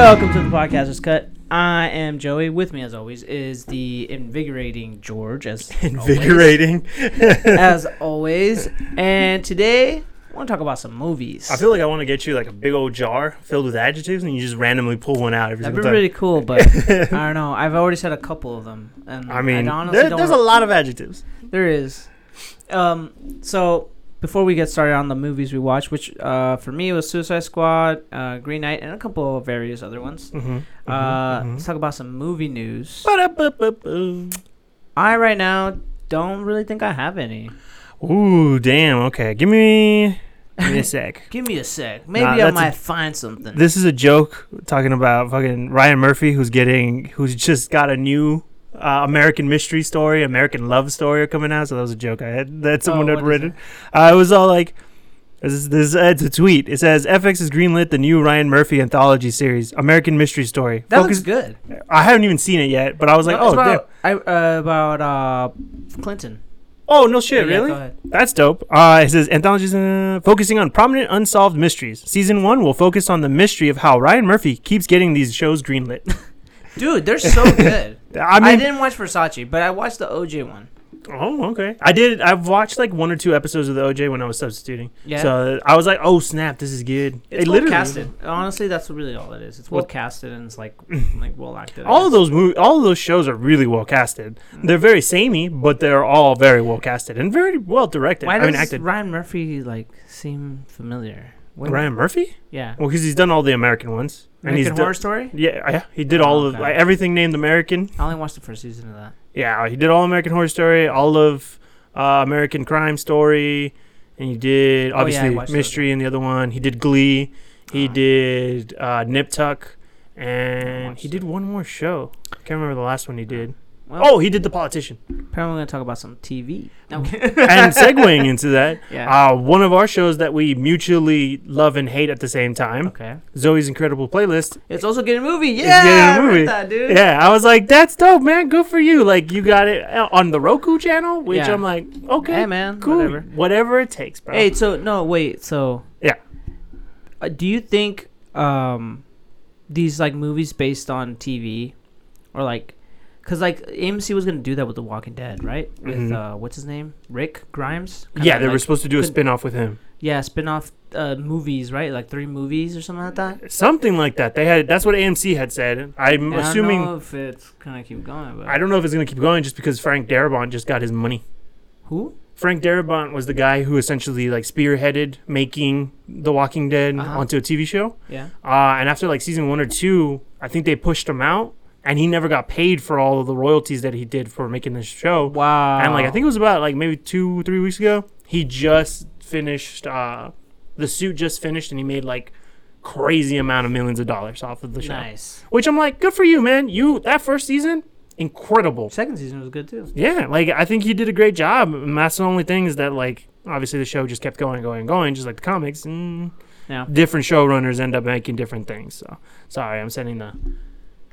Welcome to the Podcaster's Cut. I am Joey. With me, as always, is the invigorating George. As Invigorating. always, as always. And today, I want to talk about some movies. I feel like I want to get you like a big old jar filled with adjectives, and you just randomly pull one out every time. That'd single be time. really cool, but I don't know. I've already said a couple of them, and I mean, honestly there- don't there's a lot of adjectives. There is. Um, so before we get started on the movies we watched, which uh, for me was Suicide Squad, uh, Green Knight, and a couple of various other ones. Mm-hmm. Uh, let's talk about some movie news. I right now don't really think I have any. Ooh, damn. Okay, give me, give me a sec. Give me a sec. Maybe Nah, I that's a- might find something. This is a joke talking about fucking Ryan Murphy, who's getting, who's just got a new uh, American Mystery Story, American Love Story are coming out. So that was a joke I had that someone Oh, had written. Uh, it was all like, this is, this is, it's a tweet. It says FX has greenlit the new Ryan Murphy anthology series, American Mystery Story. that Focus- looks good. I haven't even seen it yet, but I was like, No, oh, about, I, uh, about uh, Clinton. oh no shit, Yeah, really? go ahead. That's dope. Uh, it says anthologies uh, focusing on prominent unsolved mysteries. Season one will focus on the mystery of how Ryan Murphy keeps getting these shows greenlit. Dude, they're so good. I I, didn't watch Versace, but I watched the OJ one. oh okay. I did. I've watched like one or two episodes of the OJ when I was substituting. Yeah. So I was like, oh snap, this is good. It's It well literally- casted. Honestly, that's really all it is. It's well Well- casted and it's like like well acted. All of those movie, all of those shows are really well casted. Mm-hmm. They're very samey, but they're all very well casted and very well directed. Why I does mean, acted. Ryan Murphy like seem familiar? What- Ryan Murphy? Yeah. Well, because he's done all the American ones, American Horror Story. yeah, yeah, he did all of okay. everything named American. I only watched the first season of that. Yeah, he did all American Horror Story, all of uh, American Crime Story, and he did Oh, yeah, obviously. Mystery and the other one. He did Glee. He Ah. did uh, Nip Tuck, and he did one more show. I can't remember the last one he did. Well, Oh, he did The Politician. apparently we're gonna talk about some TV. No. and segueing into that, yeah. uh, one of our shows that we mutually love and hate at the same time, okay. Zoey's Incredible Playlist. It's also getting a movie. It's Yeah, getting a I movie. that, dude. Yeah, I was like, that's dope, man. Good for you. Like, you got it uh, on the Roku channel, which Yeah. I'm like, okay, Hey, man. cool. Whatever. Whatever it takes, bro. Hey, so no, wait. So Yeah. uh, do you think um these like movies based on TV or like because like AMC was gonna do that with The Walking Dead, right? With Mhm. uh, what's his name, Rick Grimes. Kinda yeah, they were supposed to do a spin off with him. Yeah, spin off uh, movies, right? Like three movies or something like that. Something like that. They had that's what AMC had said. I'm And I assuming don't know if it's gonna keep going, but I don't know if it's gonna keep going just because Frank Darabont just got his money. who? Frank Darabont was the guy who essentially like spearheaded making The Walking Dead Uh-huh. onto a TV show. Yeah. Uh, and after like season one or two, I think they pushed him out, and he never got paid for all of the royalties that he did for making this show. Wow. And like I think it was about like maybe two, three weeks ago, he just finished. Uh, the suit just finished, and he made like crazy amount of millions of dollars off of the show. nice. Which I'm like, good for you, man. You that first season, incredible. Second season was good too. Yeah, like I think he did a great job. And that's the only thing is that like obviously the show just kept going, going, going, just like the comics. And Yeah. different showrunners end up making different things. So sorry, I'm sending the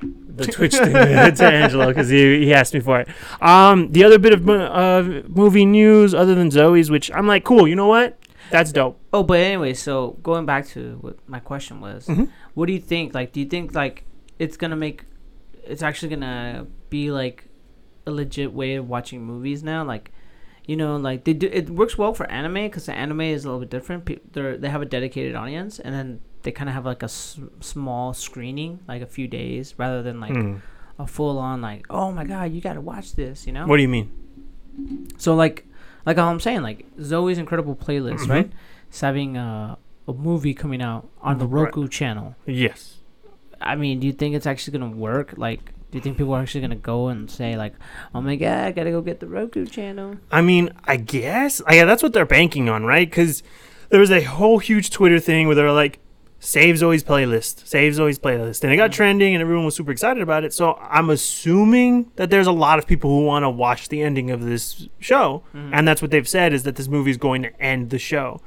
the Twitch thing to Angelo because he, he asked me for it. Um, the other bit of uh, movie news other than Zoey's, which I'm like, cool. You know what? That's dope. Oh, but anyway, so going back to what my question was, Mhm. what do you think? Like, do you think like it's gonna make, it's actually gonna be like a legit way of watching movies now? Like, you know, like they do. It works well for anime because the anime is a little bit different. Pe- They they have a dedicated audience, and then they kind of have like a s- small screening, like a few days, rather than like Hmm. a full on like, oh my god, you gotta watch this, you know? What do you mean? So like, like how I'm saying, like Zoey's incredible playlist, Mhm. right? It's having uh, a movie coming out on the Right. Roku channel. Yes. I mean, do you think it's actually gonna work? Like, do you think people are actually gonna go and say like, "Oh my god, I gotta go get the Roku channel"? I mean, I guess. Uh, Yeah, that's what they're banking on, right? Because there was a whole huge Twitter thing where they're like, save Zoey's playlist, save Zoey's playlist. And it got trending and everyone was super excited about it. So I'm assuming that there's a lot of people who want to watch the ending of this show. Mhm. And that's what they've said is that this movie is going to end the show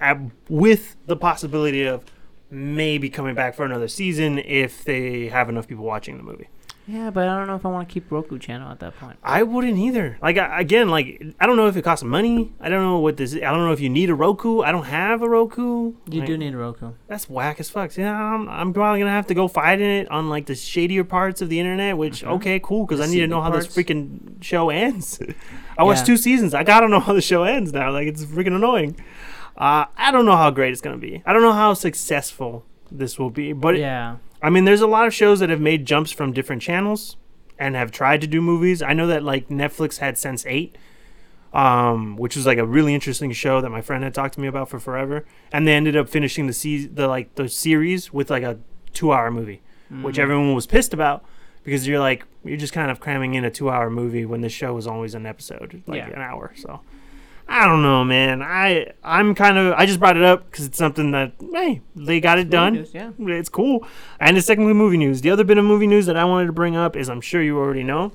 uh, with the possibility of maybe coming back for another season if they have enough people watching the movie. Yeah, but I don't know if I want to keep Roku channel at that point. I wouldn't either. Like I, again, like I don't know if it costs money. I don't know what this. I don't know if you need a Roku. I don't have a Roku. You Like, do need a Roku. That's whack as fuck. Yeah, I'm, I'm probably gonna have to go fight in it on like the shadier parts of the internet. Which Mhm. okay, cool, because I need to know how this freaking show ends. I watched Yeah. two seasons. I gotta know how the show ends now. Like it's freaking annoying. Uh, I don't know how great it's gonna be. I don't know how successful this will be. But yeah. I mean, there's a lot of shows that have made jumps from different channels and have tried to do movies. I know that like Netflix had Sense Eight, um, which was like a really interesting show that my friend had talked to me about for forever, and they ended up finishing the se- the like the series with like a two hour movie, which Mm. everyone was pissed about because you're like you're just kind of cramming in a two hour movie when the show was always an episode, like Yeah. an hour. So. I don't know, man. I I'm kind of I just brought it up because it's something that hey they got it done. News, Yeah. It's cool. And it's technically movie news. The other bit of movie news that I wanted to bring up is I'm sure you already know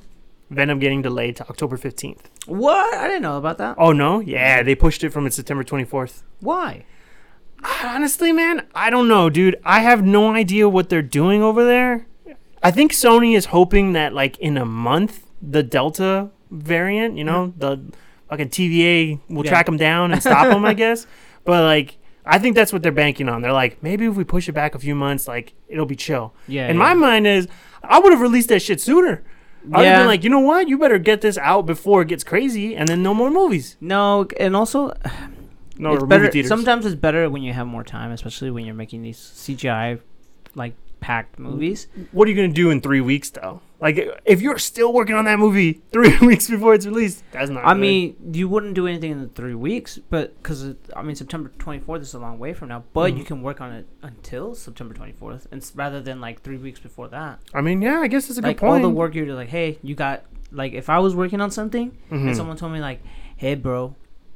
Venom getting delayed to October 15th. What? I didn't know about that. Oh, no? Yeah, they pushed it from its September 24th. Why? Honestly, man, I don't know, dude. I have no idea what they're doing over there. I think Sony is hoping that, like, in a month, the Delta variant, you know, mm-hmm. the fucking TVA will Yeah. track them down and stop them, I guess. But, like, I think that's what they're banking on. They're like, maybe if we push it back a few months, like, it'll be chill. Yeah. And yeah. my mind is, I would have released that shit sooner. I would have Yeah. been like, you know what? You better get this out before it gets crazy, and then no more movies. No, and also No it's better. theaters. Sometimes it's better when you have more time, especially when you're making these CGI like packed movies. what are you gonna do in three weeks, though? Like, if you're still working on that movie three weeks before it's released, that's not. I good. mean, you wouldn't do anything in the three weeks, but because I mean September 24th is a long way from now, but you Mhm. can work on it until September 24th, and rather than like three weeks before that. I mean, yeah, I guess it's a like good point. all the work you're like, hey, you got like if I was working on something Mhm. and someone told me like, hey, bro.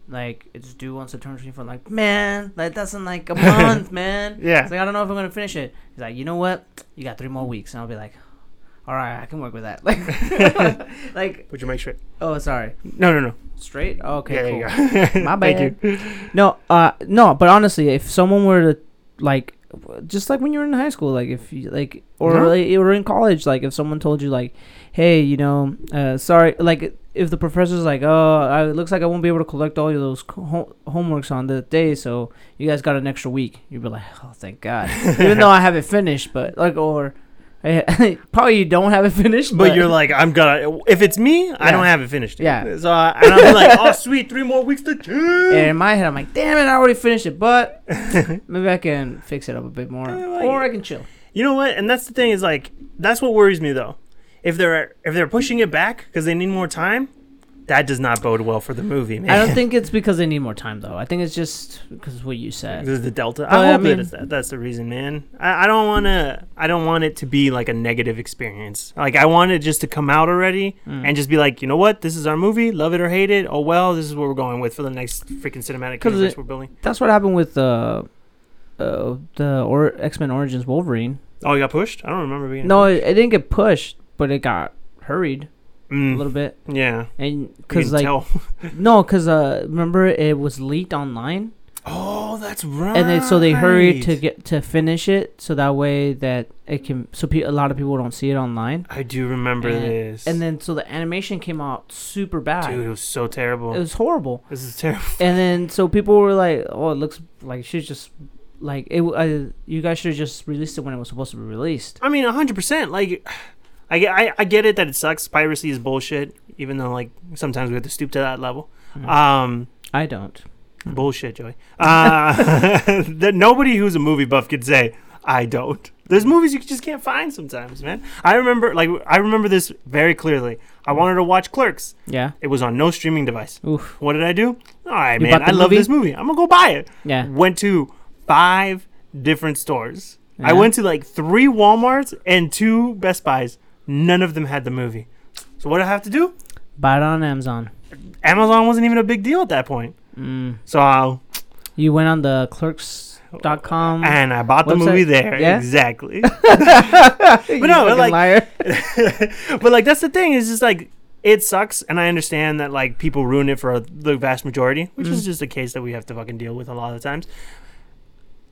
Like it's due on September 24th. like, man, like that's in like a month, man. Yeah. It's like I don't know if I'm gonna finish it. He's like, you know what? You got three more weeks, and I'll be like, all right, I can work with that. Like, like, Would you make straight. oh, sorry, No, no, no. straight. Oh, okay, yeah, cool. there you go. My Thank bad. you. No, uh, no, but honestly, if someone were to like, just like when you were in high school, like if you like, or Yeah. like, you were in college, like if someone told you like, hey, you know, uh, sorry, like if the professor's like, oh, I, it looks like I won't be able to collect all of those ho- homeworks on the day, so you guys got an extra week. You'd be like, oh, thank God, even though I have it finished, but like, or. probably you don't have it finished, But you're like, I'm gonna. If it's me, I don't have it finished. yet. Yeah. So I, and I'm like, oh sweet, three more weeks to chill. And in my head, I'm like, damn it, I already finished it, but maybe I can fix it up a bit more, like- or I can chill. You know what? And that's the thing is like that's what worries me though. If they're if they're pushing it back because they need more time, that does not bode well for the movie, man. I don't think it's because they need more time, though. I think it's just because of what you said. This is the Delta. But, I I hope mean- that that. That's the reason, man. I, I don't want to. I don't want it to be like a negative experience. Like I want it just to come out already Mm. and just be like, you know what? This is our movie. Love it or hate it. Oh well, this is what we're going with for the next freaking cinematic universe it- we're building. That's what happened with uh, uh, the or X Men Origins Wolverine. Oh, you got pushed? I don't remember being. No, it, it didn't get pushed, but it got hurried Mm, a little bit, yeah. and Because like tell. no, because uh, remember it was leaked online, Oh, that's right. and then so they hurried to get to finish it, so that way that it can so pe- a lot of people don't see it online. I do remember And- this. And then so the animation came out super bad. dude, it was so terrible. It was horrible. this is terrible. And then so people were like, "Oh, it looks like she's just like it. Uh, you guys should have just released it when it was supposed to be released." I mean, hundred percent. Like, I, get- I I get it that it sucks. Piracy is bullshit. Even though like sometimes we have to stoop to that level. Mhm. Um, I don't. bullshit, Joey. Uh, that nobody who's a movie buff could say I don't. There's movies you just can't find sometimes, man. I remember like I remember this very clearly. I wanted to watch Clerks. Yeah. It was on no streaming device. Oof. What did I do? All right, You man. I love movie? this movie. I'm gonna go buy it. Yeah. Went to five different stores. I went to like three WalMarts and two Best Buys. None of them had the movie. So what did I have to do? Buy it on Amazon. Amazon wasn't even a big deal at that point. Mm. So I, You went on the clerks.com. and I bought the website? movie there. Yeah? Exactly. but no, like- liar. but like that's the thing is just like it sucks and I understand that like people ruin it for the vast majority, which is Mhm. just a case that we have to fucking deal with a lot of the times.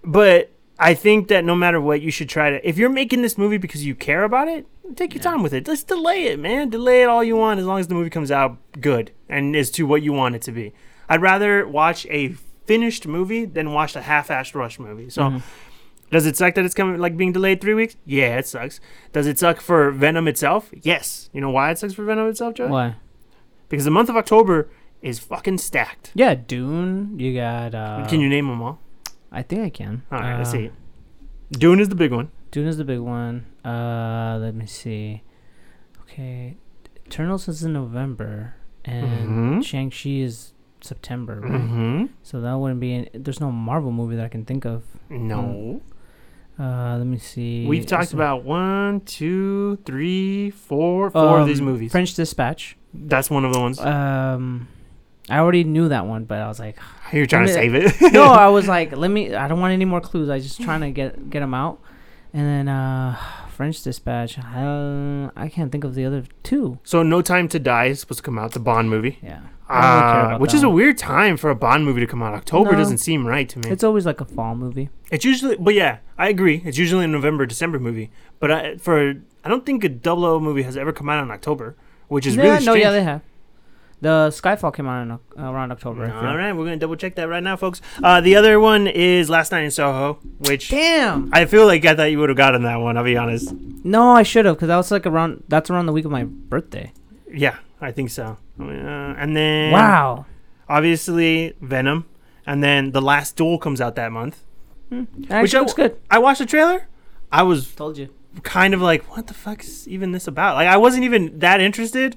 But I think that no matter what, you should try to. If you're making this movie because you care about it, Take your Yeah. time with it. Just delay it, man. Delay it all you want as long as the movie comes out good and is to what you want it to be. I'd rather watch a finished movie than watch a half-assed rush movie. So, Mhm. does it suck that it's coming like being delayed three weeks? Yeah, it sucks. Does it suck for Venom itself? Yes. You know why it sucks for Venom itself, Joe? Why? Because the month of October is fucking stacked. Yeah, Dune. You got. Uh, Can you name them all? I think I can. All right, let's Uh, see. Dune is the big one. Dune is the big one. Uh, let me see. Okay, Eternals is in November, and Mhm. Shang Chi is September, right? Mm-hmm. So that wouldn't be. An, there's no Marvel movie that I can think of. No. Uh, let me see. We've talked there- about one, two, three, four, four of these Um, movies. French Dispatch. That's one of the ones. Um, I already knew that one, but I was like, You're trying to save it. no, I was like, let me. I don't want any more clues. I was just trying to get get them out, and then uh, French Dispatch. Uh, I can't think of the other two. so, No Time to Die is supposed to come out, the Bond movie. Yeah, I Uh, which is a weird time for a Bond movie to come out. October No. doesn't seem right to me. It's, always like a fall movie. It's usually, but yeah, I agree. It's usually a November, December movie. But I, for, I don't think a 00 movie has ever come out in October, which is yeah, really no, strange. yeah, they have. The Skyfall came out in, Oc- around October. I feel. All right, we're gonna double check that right now, folks. Uh, the other one is Last Night in Soho, which Damn. I feel like I thought you would have gotten that one. I'll be honest. No, I should have because that was like around. That's around the week of my birthday. Yeah, I think so. Uh, and then wow. obviously Venom, and then the Last Duel comes out that month. That Which actually I- looks good. I watched the trailer. I was Told you. kind of like, what the fuck is even this about? Like, I wasn't even that interested.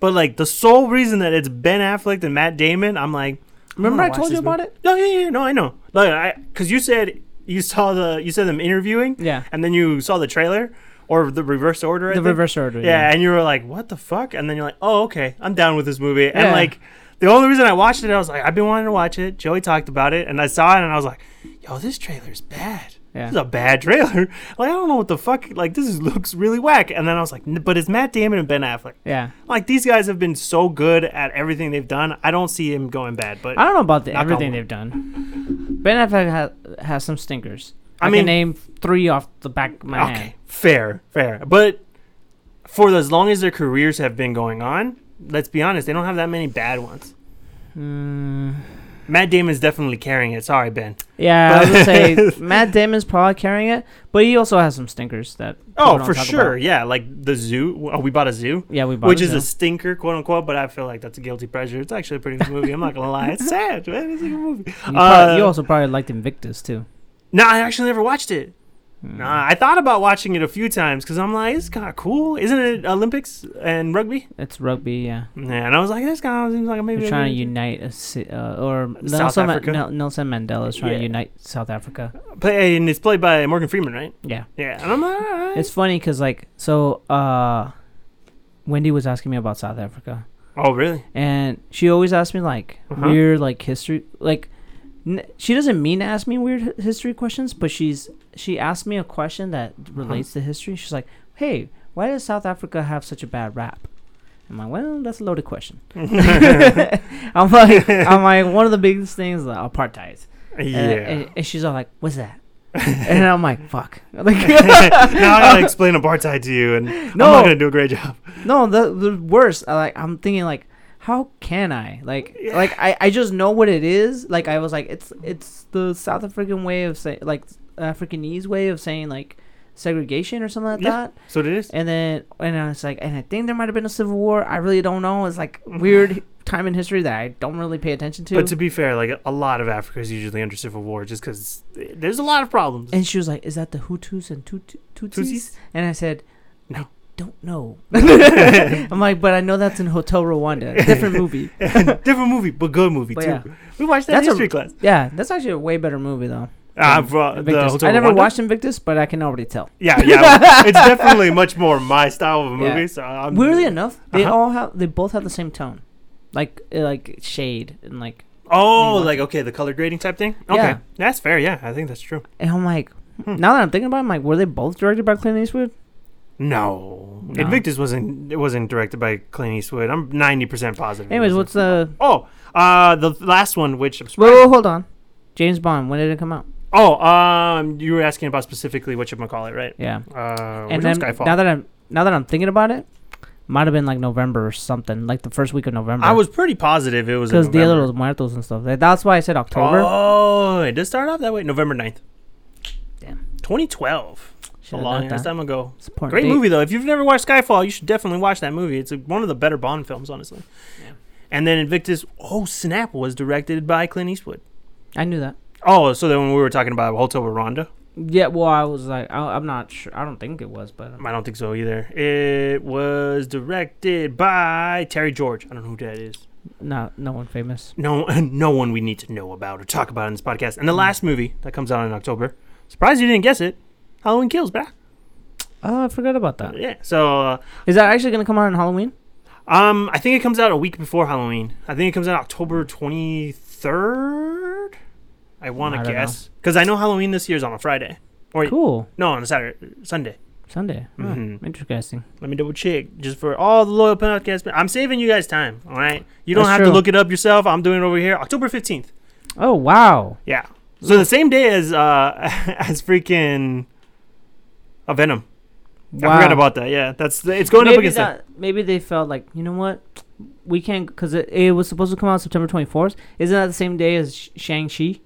But like the sole reason that it's Ben Affleck and Matt Damon, I'm like, Remember wanna I told you about movie. it? No, yeah, yeah, no, I know. Like, I because you said you saw the you said them interviewing, Yeah. and then you saw the trailer or the reverse order. I The think? reverse order. Yeah, and you were like, "What the fuck?" And then you're like, "Oh, okay, I'm down with this movie." And like, the only reason I watched it, I was like, "I've been wanting to watch it." Joey talked about it, and I saw it, and I was like, "Yo, this trailer's bad. Yeah. This is a bad trailer. like, I don't know what the fuck. Like, this is, looks really whack." And then I was like, "N- "But it's Matt Damon and Ben Affleck. Yeah. Like, these guys have been so good at everything they've done. I don't see him going bad." But I don't know about the, everything they've done. Ben Affleck has, has some stinkers. I I, mean- can name three off the back of my okay, hand. fair, fair. But for as long as their careers have been going on, let's be honest, they don't have that many bad ones. Mm, Matt Damon's definitely carrying it. Sorry, Ben. yeah, I But- would say Matt Damon's probably carrying it, but he also has some stinkers that. Oh, for sure. about. Yeah, like the zoo. Oh, we bought a zoo, Yeah, we bought which is so. a stinker, quote unquote. But I feel like that's a guilty pleasure. It's actually a pretty good movie. I'm not gonna lie. It's sad, man. It's a good movie. You, probably, you Uh, also probably liked Invictus too. No, I actually never watched it. Nah, I thought about watching it a few times because I'm like, it's kind of cool, isn't it? Olympics and rugby. It's rugby, yeah. Yeah, and I was like, this kind of seems like maybe They're trying to unite, a, uh, or South Nelson, Ma- Africa? Nel- Nelson Mandela is trying Yeah. to unite South Africa. Play, and it's played by Morgan Freeman, right? Yeah, Yeah, and I'm like, alright. it's funny because like so, uh, Wendy was asking me about South Africa, oh really? and she always asks me like Uh-huh. weird like history like. N- she doesn't mean to ask me weird hi- history questions, but she's she asked me a question that relates to history. She's like, "Hey, why does South Africa have such a bad rap?" I'm like, "Well, that's a loaded question." I'm like, I'm like, one of the biggest things is apartheid. Yeah. And, and, and she's all like, "What's that?" and I'm like, "Fuck!" Like, now I gotta explain apartheid to you, and I'm not gonna do a great job. no, the the worst. I, like, I'm thinking like, how can I? Like, Yeah. like I, I just know what it is. Like, I was like, it's it's the South African way of saying, like, Africanese way of saying like segregation or something like Yeah. that. So it is. And then and I was like, and I think there might have been a civil war. I really don't know. It's like mm-hmm. weird time in history that I don't really pay attention to. But to be fair, like a lot of Africa is usually under civil war, just because there's a lot of problems. And she was like, "Is that the Hutus and Tut- Tutsis?" Tutsis? And I said, No. "I don't know." I'm like, "But I know that's in Hotel Rwanda, different movie." Different movie, but good movie But too. yeah. We watched that That's a- history class. Yeah, that's actually a way better movie though. Bro, the Invictus. I never Rwanda? watched Invictus, but I can already tell. Yeah, yeah, it's definitely much more my style of a Yeah. movie. So I'm, Weirdly enough, they Uh-huh. all have they both have the same tone, like uh, like shade and like. oh, like okay, the color grading type thing. Okay, Yeah. that's fair. Yeah, I think that's true. And I'm like, Hmm. now that I'm thinking about, it, I'm like, were they both directed by Clint Eastwood? No. No. Invictus wasn't. It wasn't directed by Clint Eastwood. I'm ninety percent positive. Anyways, what's the? Oh, uh, the last one, which I'm surprised. whoa, hold on. James Bond. When did it come out? Oh, um, you were asking about specifically what you call it, right? Yeah. Uh, and then Skyfall? now that I'm now that I'm thinking about it, might have been like November or something, like the first week of November. I was pretty positive it was because Dia de los Muertos and stuff. That's why I said October. Oh, it did start off that way. November 9th. Damn. 2012. A Should've long ass time ago. Great date. movie though. If you've never watched Skyfall, you should definitely watch that movie. It's a, one of the better Bond films, honestly. Yeah. And then Invictus. Oh snap! Was directed by Clint Eastwood. I knew that. Oh, so then when we were talking about Hotel Rwanda, Yeah, well, I was like, I, I'm not sure. I don't think it was, but I don't think so either. It was directed by Terry George. I don't know who that is. No, no one famous. No, no one we need to know about or talk about in this podcast. And the last movie that comes out in October. Surprised you didn't guess it. Halloween Kills, bruh. Oh, I forgot about that. Yeah. So, uh, Is that actually gonna come out on Halloween? um, I think it comes out a week before Halloween. I think it comes out October twenty third. I want to guess because I know Halloween this year is on a Friday. Or Cool. no, on a Saturday, Sunday. Sunday. Oh, Mhm. Interesting. Let me double check just for all the loyal podcast. I'm saving you guys time. All right, you don't That's have to look it up yourself. I'm doing it over here, October fifteenth. Oh wow. Yeah. So the same day as uh as freaking a Venom. Wow. I forgot about that. Yeah, that's it's going up against that. that, maybe they felt like you know what, we can't because it, it was supposed to come out September 24th. Isn't that the same day as Shang Chi?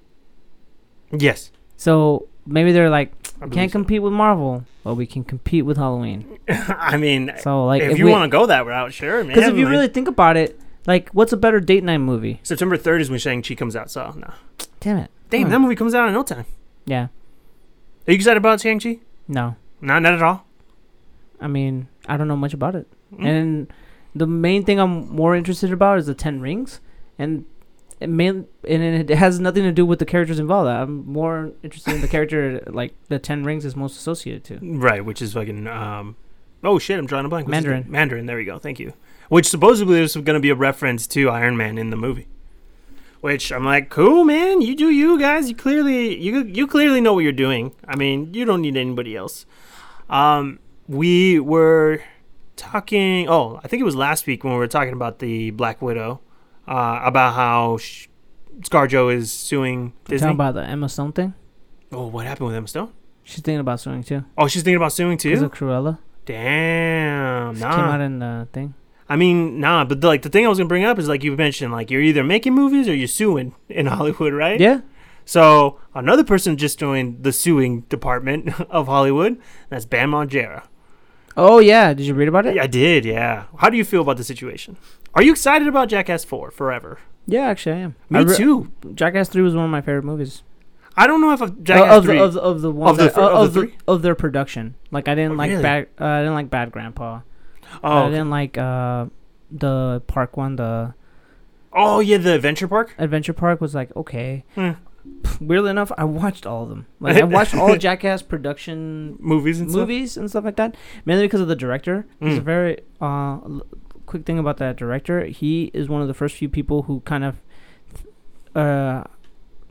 Yes. So maybe they're like, we can't so. compete with Marvel, but we can compete with Halloween. I mean, So like, if, you want to go that route, sure, man. Because if you like, really think about it, like, what's a better date night movie? September 3rd is when Shang-Chi comes out, so no. Damn it. Damn, that movie comes out in no time. Yeah. Are you excited about Shang-Chi? No. No, not at all. I mean, I don't know much about it. Mm. And the main thing I'm more interested about is the Ten Rings, and it main and it has nothing to do with the characters involved. I'm more interested in the character like the Ten Rings is most associated to. Right, which is fucking, um, oh shit, I'm drawing a blank. What's Mandarin. Mandarin, there we go, thank you. Which supposedly is going to be a reference to Iron Man in the movie. Which I'm like, cool, man. You do you guys. You clearly you you clearly know what you're doing. I mean, you don't need anybody else. Um, we were talking. Oh, I think it was last week when we were talking about the Black Widow, uh, about how ScarJo is suing Talking about the Emma Stone thing. oh, what happened with Emma Stone? She's thinking about suing too. Oh, she's thinking about suing too. Is of Cruella. Damn, She nah. came out in the thing. I mean, nah, but the, like the thing I was gonna bring up is like you mentioned, like you're either making movies or you're suing in Hollywood, right? Yeah. So another person just joined the suing department of Hollywood. That's Bam Margera. Oh yeah. Did you read about it? Yeah, I did. Yeah. How do you feel about the situation? Are you excited about Jackass Four forever? Yeah, actually I am. Me I re- too. Jackass Three was one of my favorite movies. I don't know if a Uh, Jackass of, Three. the, of the of the ones Of the of the three? of their production. Like I didn't Oh, like really? bad. Uh, I didn't like Bad Grandpa. oh, I okay. didn't like uh the park one. The oh yeah, the Adventure Park. Adventure Park was like okay. Hmm. Weirdly enough, I watched all of them. Like I watched all Jackass production Movies and movies and stuff like that, mainly because of the director. He's a Mm. very uh quick thing about that director. He is one of the first few people who kind of uh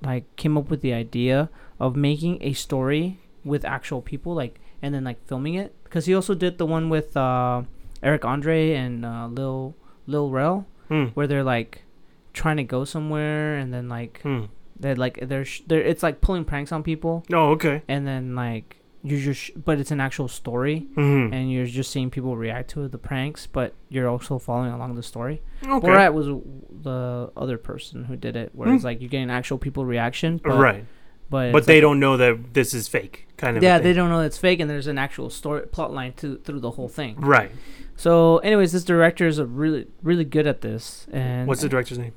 like came up with the idea of making a story with actual people, like and then like filming it. Because he also did the one with uh Eric Andre and uh, Lil Lil Rel, stuff. where they're like trying to go somewhere and then like Hmm. Hmm. they're like they're, sh- they're it's like pulling pranks on people Oh, okay. and then like you just but it's an actual story hmm and you're just seeing people react to it, the pranks, but you're also following along the story. Okay. Borat was the other person who did it, where Hmm. it's like you're getting actual people reaction, but, right. But But they like- don't know that this is fake, kind of. yeah, they don't know it's fake, and there's an actual story plot line to through the whole thing. Right. So, anyways, this director is a really really good at this, and What's the director's name?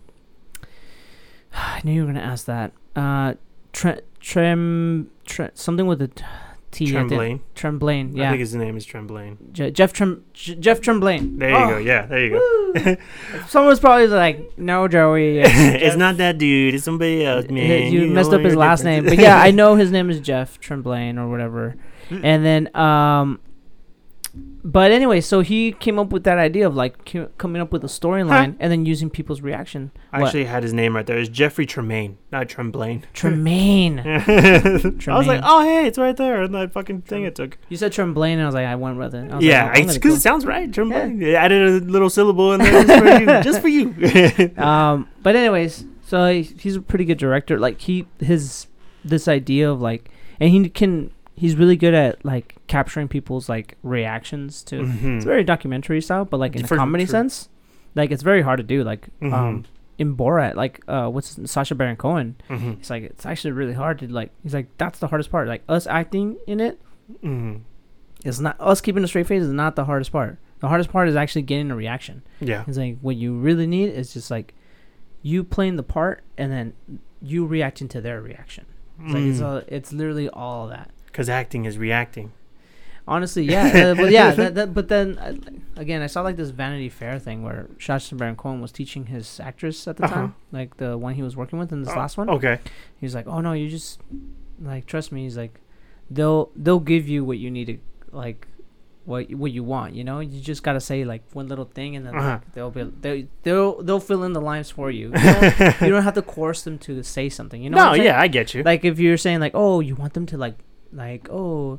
I knew you were gonna ask that. Uh, tre- Trem, tre- something with a t-. I Tremblain. Tremblain, I yeah. think his name is Tremblain. Je- Jeff Trem, J- Jeff Tremblain. There you Oh, go. Yeah, there you go. Someone's probably like, no, Joey. it's not that dude. It's somebody else, man. you, messed up his last name, but yeah, I know his name is Jeff Tremblain or whatever. And then, um, but anyway, so he came up with that idea of like c- coming up with a storyline and then using people's reaction. I What? actually had his name right there. It's Jeffrey Tremaine, not Tremblain. Tremaine. I was like, oh hey, it's right there in that fucking thing it took. You said Tremblain, and I was like, I went with it. I was Yeah, like, oh, because it sounds right. Tremblain. I added a little syllable in there just for you. Just for you. um, but anyways, so he, he's a pretty good director. Like he his this idea of like, and he can he's really good at like capturing people's like reactions to. Mhm. It's very documentary style, but like in a comedy true. sense, like it's very hard to do. Like Mhm. um, in Borat, like uh, what's Sacha Baron Cohen? Mhm. It's like it's actually really hard to like. He's like that's the hardest part. Like us acting in it Mhm. is not us keeping a straight face is not the hardest part. The hardest part is actually getting a reaction. Yeah. It's like what you really need is just like you playing the part and then you reacting to their reaction. It's like it's Mm. all, it's literally all that. Because acting is reacting. Honestly, yeah, uh, but yeah, that, that, but then uh, again, I saw like this Vanity Fair thing where Sacha Baron Cohen was teaching his actress at the Uh-huh. time, like the one he was working with in this Oh, last one. Okay. He's like, "Oh no, you just like trust me." He's like, "They'll they'll give you what you need to like." What, what you want, you know, you just gotta say like one little thing, and then Uh-huh. like, they'll be they they'll they'll fill in the lines for you. You don't, you don't have to coerce them to say something. You know, no, yeah, I get you. like if you're saying like oh you want them to like like oh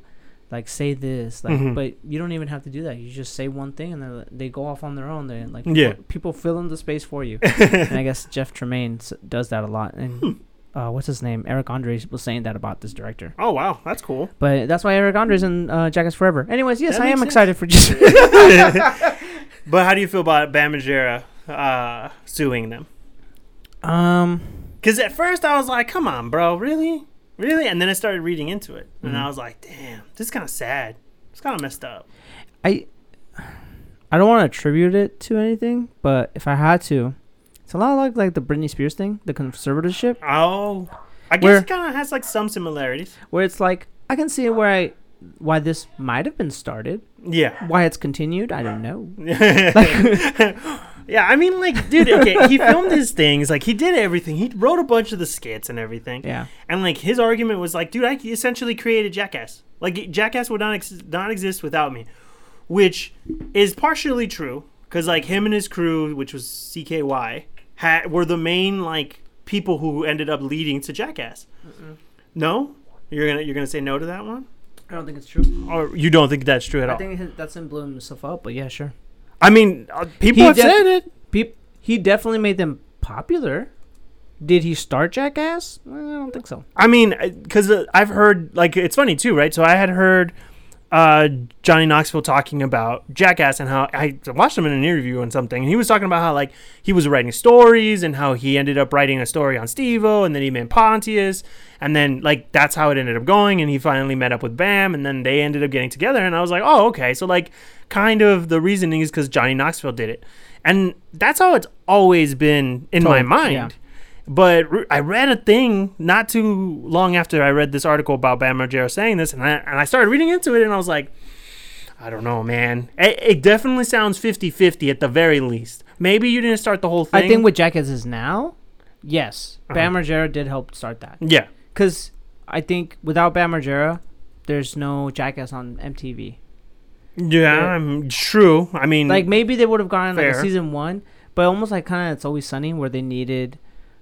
like say this like Mhm. but you don't even have to do that. You just say one thing and then they go off on their own. Then like Yeah. people, people fill in the space for you. And i guess jeff tremaine does that a lot. And Hmm. uh, what's his name? Eric Andre's was saying that about this director. Oh wow, that's cool. but that's why eric Andre's in uh, jackass forever. Anyways yes That i am makes excited for just But how do you feel about Bam Margera uh, suing them? um Because at first I was like, "Come on, bro, really, really?" And then I started reading into it, and Mhm. I was like, "Damn, this is kind of sad. It's kind of messed up." i i don't want to attribute it to anything but if i had to it's a lot like like the britney spears thing the conservatorship Oh, I guess Where- it kind of has like some similarities. where it's like I can see where I why this might have been started, Yeah. why it's continued. I don't know. yeah, I mean, like, dude, okay, he filmed his things, like, he did everything. He wrote a bunch of the skits and everything. Yeah, And, like, his argument was, like, dude, I essentially created Jackass. Like, Jackass would not, ex- not exist without me, which is partially true, because, like, him and his crew, which was CKY, had, were the main, like, people who ended up leading to Jackass. No? You're gonna you're gonna say no to that one, I don't think it's true. or you don't think that's true at I all? I think that's him blowing himself up. But yeah, sure. I mean, uh, people He have def- said it. Peop- he definitely made them popular. Did he start Jackass? Eh, I don't think so. I mean, because uh, I've heard like it's funny too, right? So I had heard uh, Johnny Knoxville talking about Jackass and how I watched him in an interview on something, and he was talking about how like he was writing stories and how he ended up writing a story on Steve-O, and then he met Pontius, and then like that's how it ended up going, and he finally met up with Bam, and then they ended up getting together, and I was like, oh, okay, so like kind of the reasoning is because Johnny Knoxville did it, and that's how it's always been in my mind. yeah. But re- I read a thing not too long after I read this article about Bam Margera saying this, and I, and I started reading into it, and I was like, I don't know, man. It, it definitely sounds 50 50 at the very least. Maybe you didn't start the whole thing. I think what Jackass is now, yes, Uh-huh. Bam Margera did help start that. Yeah. Because I think without Bam Margera, there's no Jackass on MTV. Yeah. I'm true. I mean, like maybe they would have gone like a season one, but almost like kind of it's always sunny where they needed,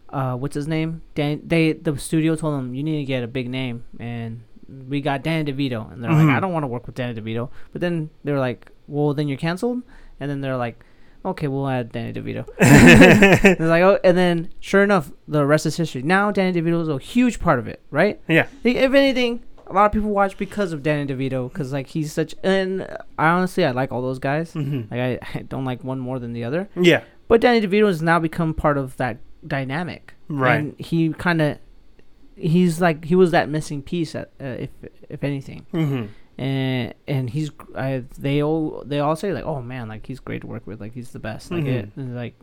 uh, what's his name? Dan. They the studio told them you need to get a big name, and we got Danny DeVito, and they're Mhm. like, I don't want to work with Danny DeVito, but then they're like, well, then you're canceled, and then they're like. Okay, we'll add Danny DeVito. They're like, oh, and then sure enough, the rest is history. Now Danny DeVito is a huge part of it, right? yeah. If anything, a lot of people watch because of Danny DeVito, because like he's such. And I honestly, I like all those guys. hmm Like I, I don't like one more than the other. Yeah. But Danny DeVito has now become part of that dynamic. Right. And he kind of, he's like he was that missing piece, at, uh, if if anything. hmm And and he's I, they all they all say like oh man like he's great to work with like he's the best like it Mhm. and, like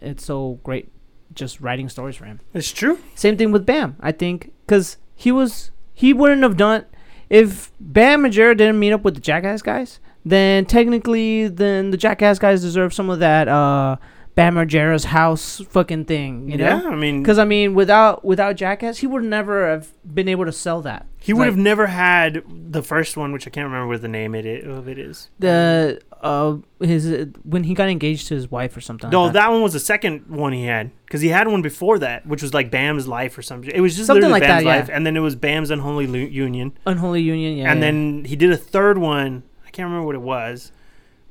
it's so great just writing stories for him. It's true. Same thing with Bam. I think because he was he wouldn't have done if Bam Margera didn't meet up with the Jackass guys. Then technically, then the Jackass guys deserve some of that uh, Bam Margera's house fucking thing. You yeah. know, I mean, because I mean, without without Jackass, he would never have been able to sell that. he would like- have never had the first one, which I can't remember what the name it of it is. The uh his uh, when he got engaged to his wife or something. No, like that. that one was the second one he had because he had one before that, which was like Bam's Life or something. It was just Something literally like Bam's that, yeah. Life, and then it was Bam's Unholy Lu- Union, unholy union. Yeah, and yeah. then he did a third one. I can't remember what it was,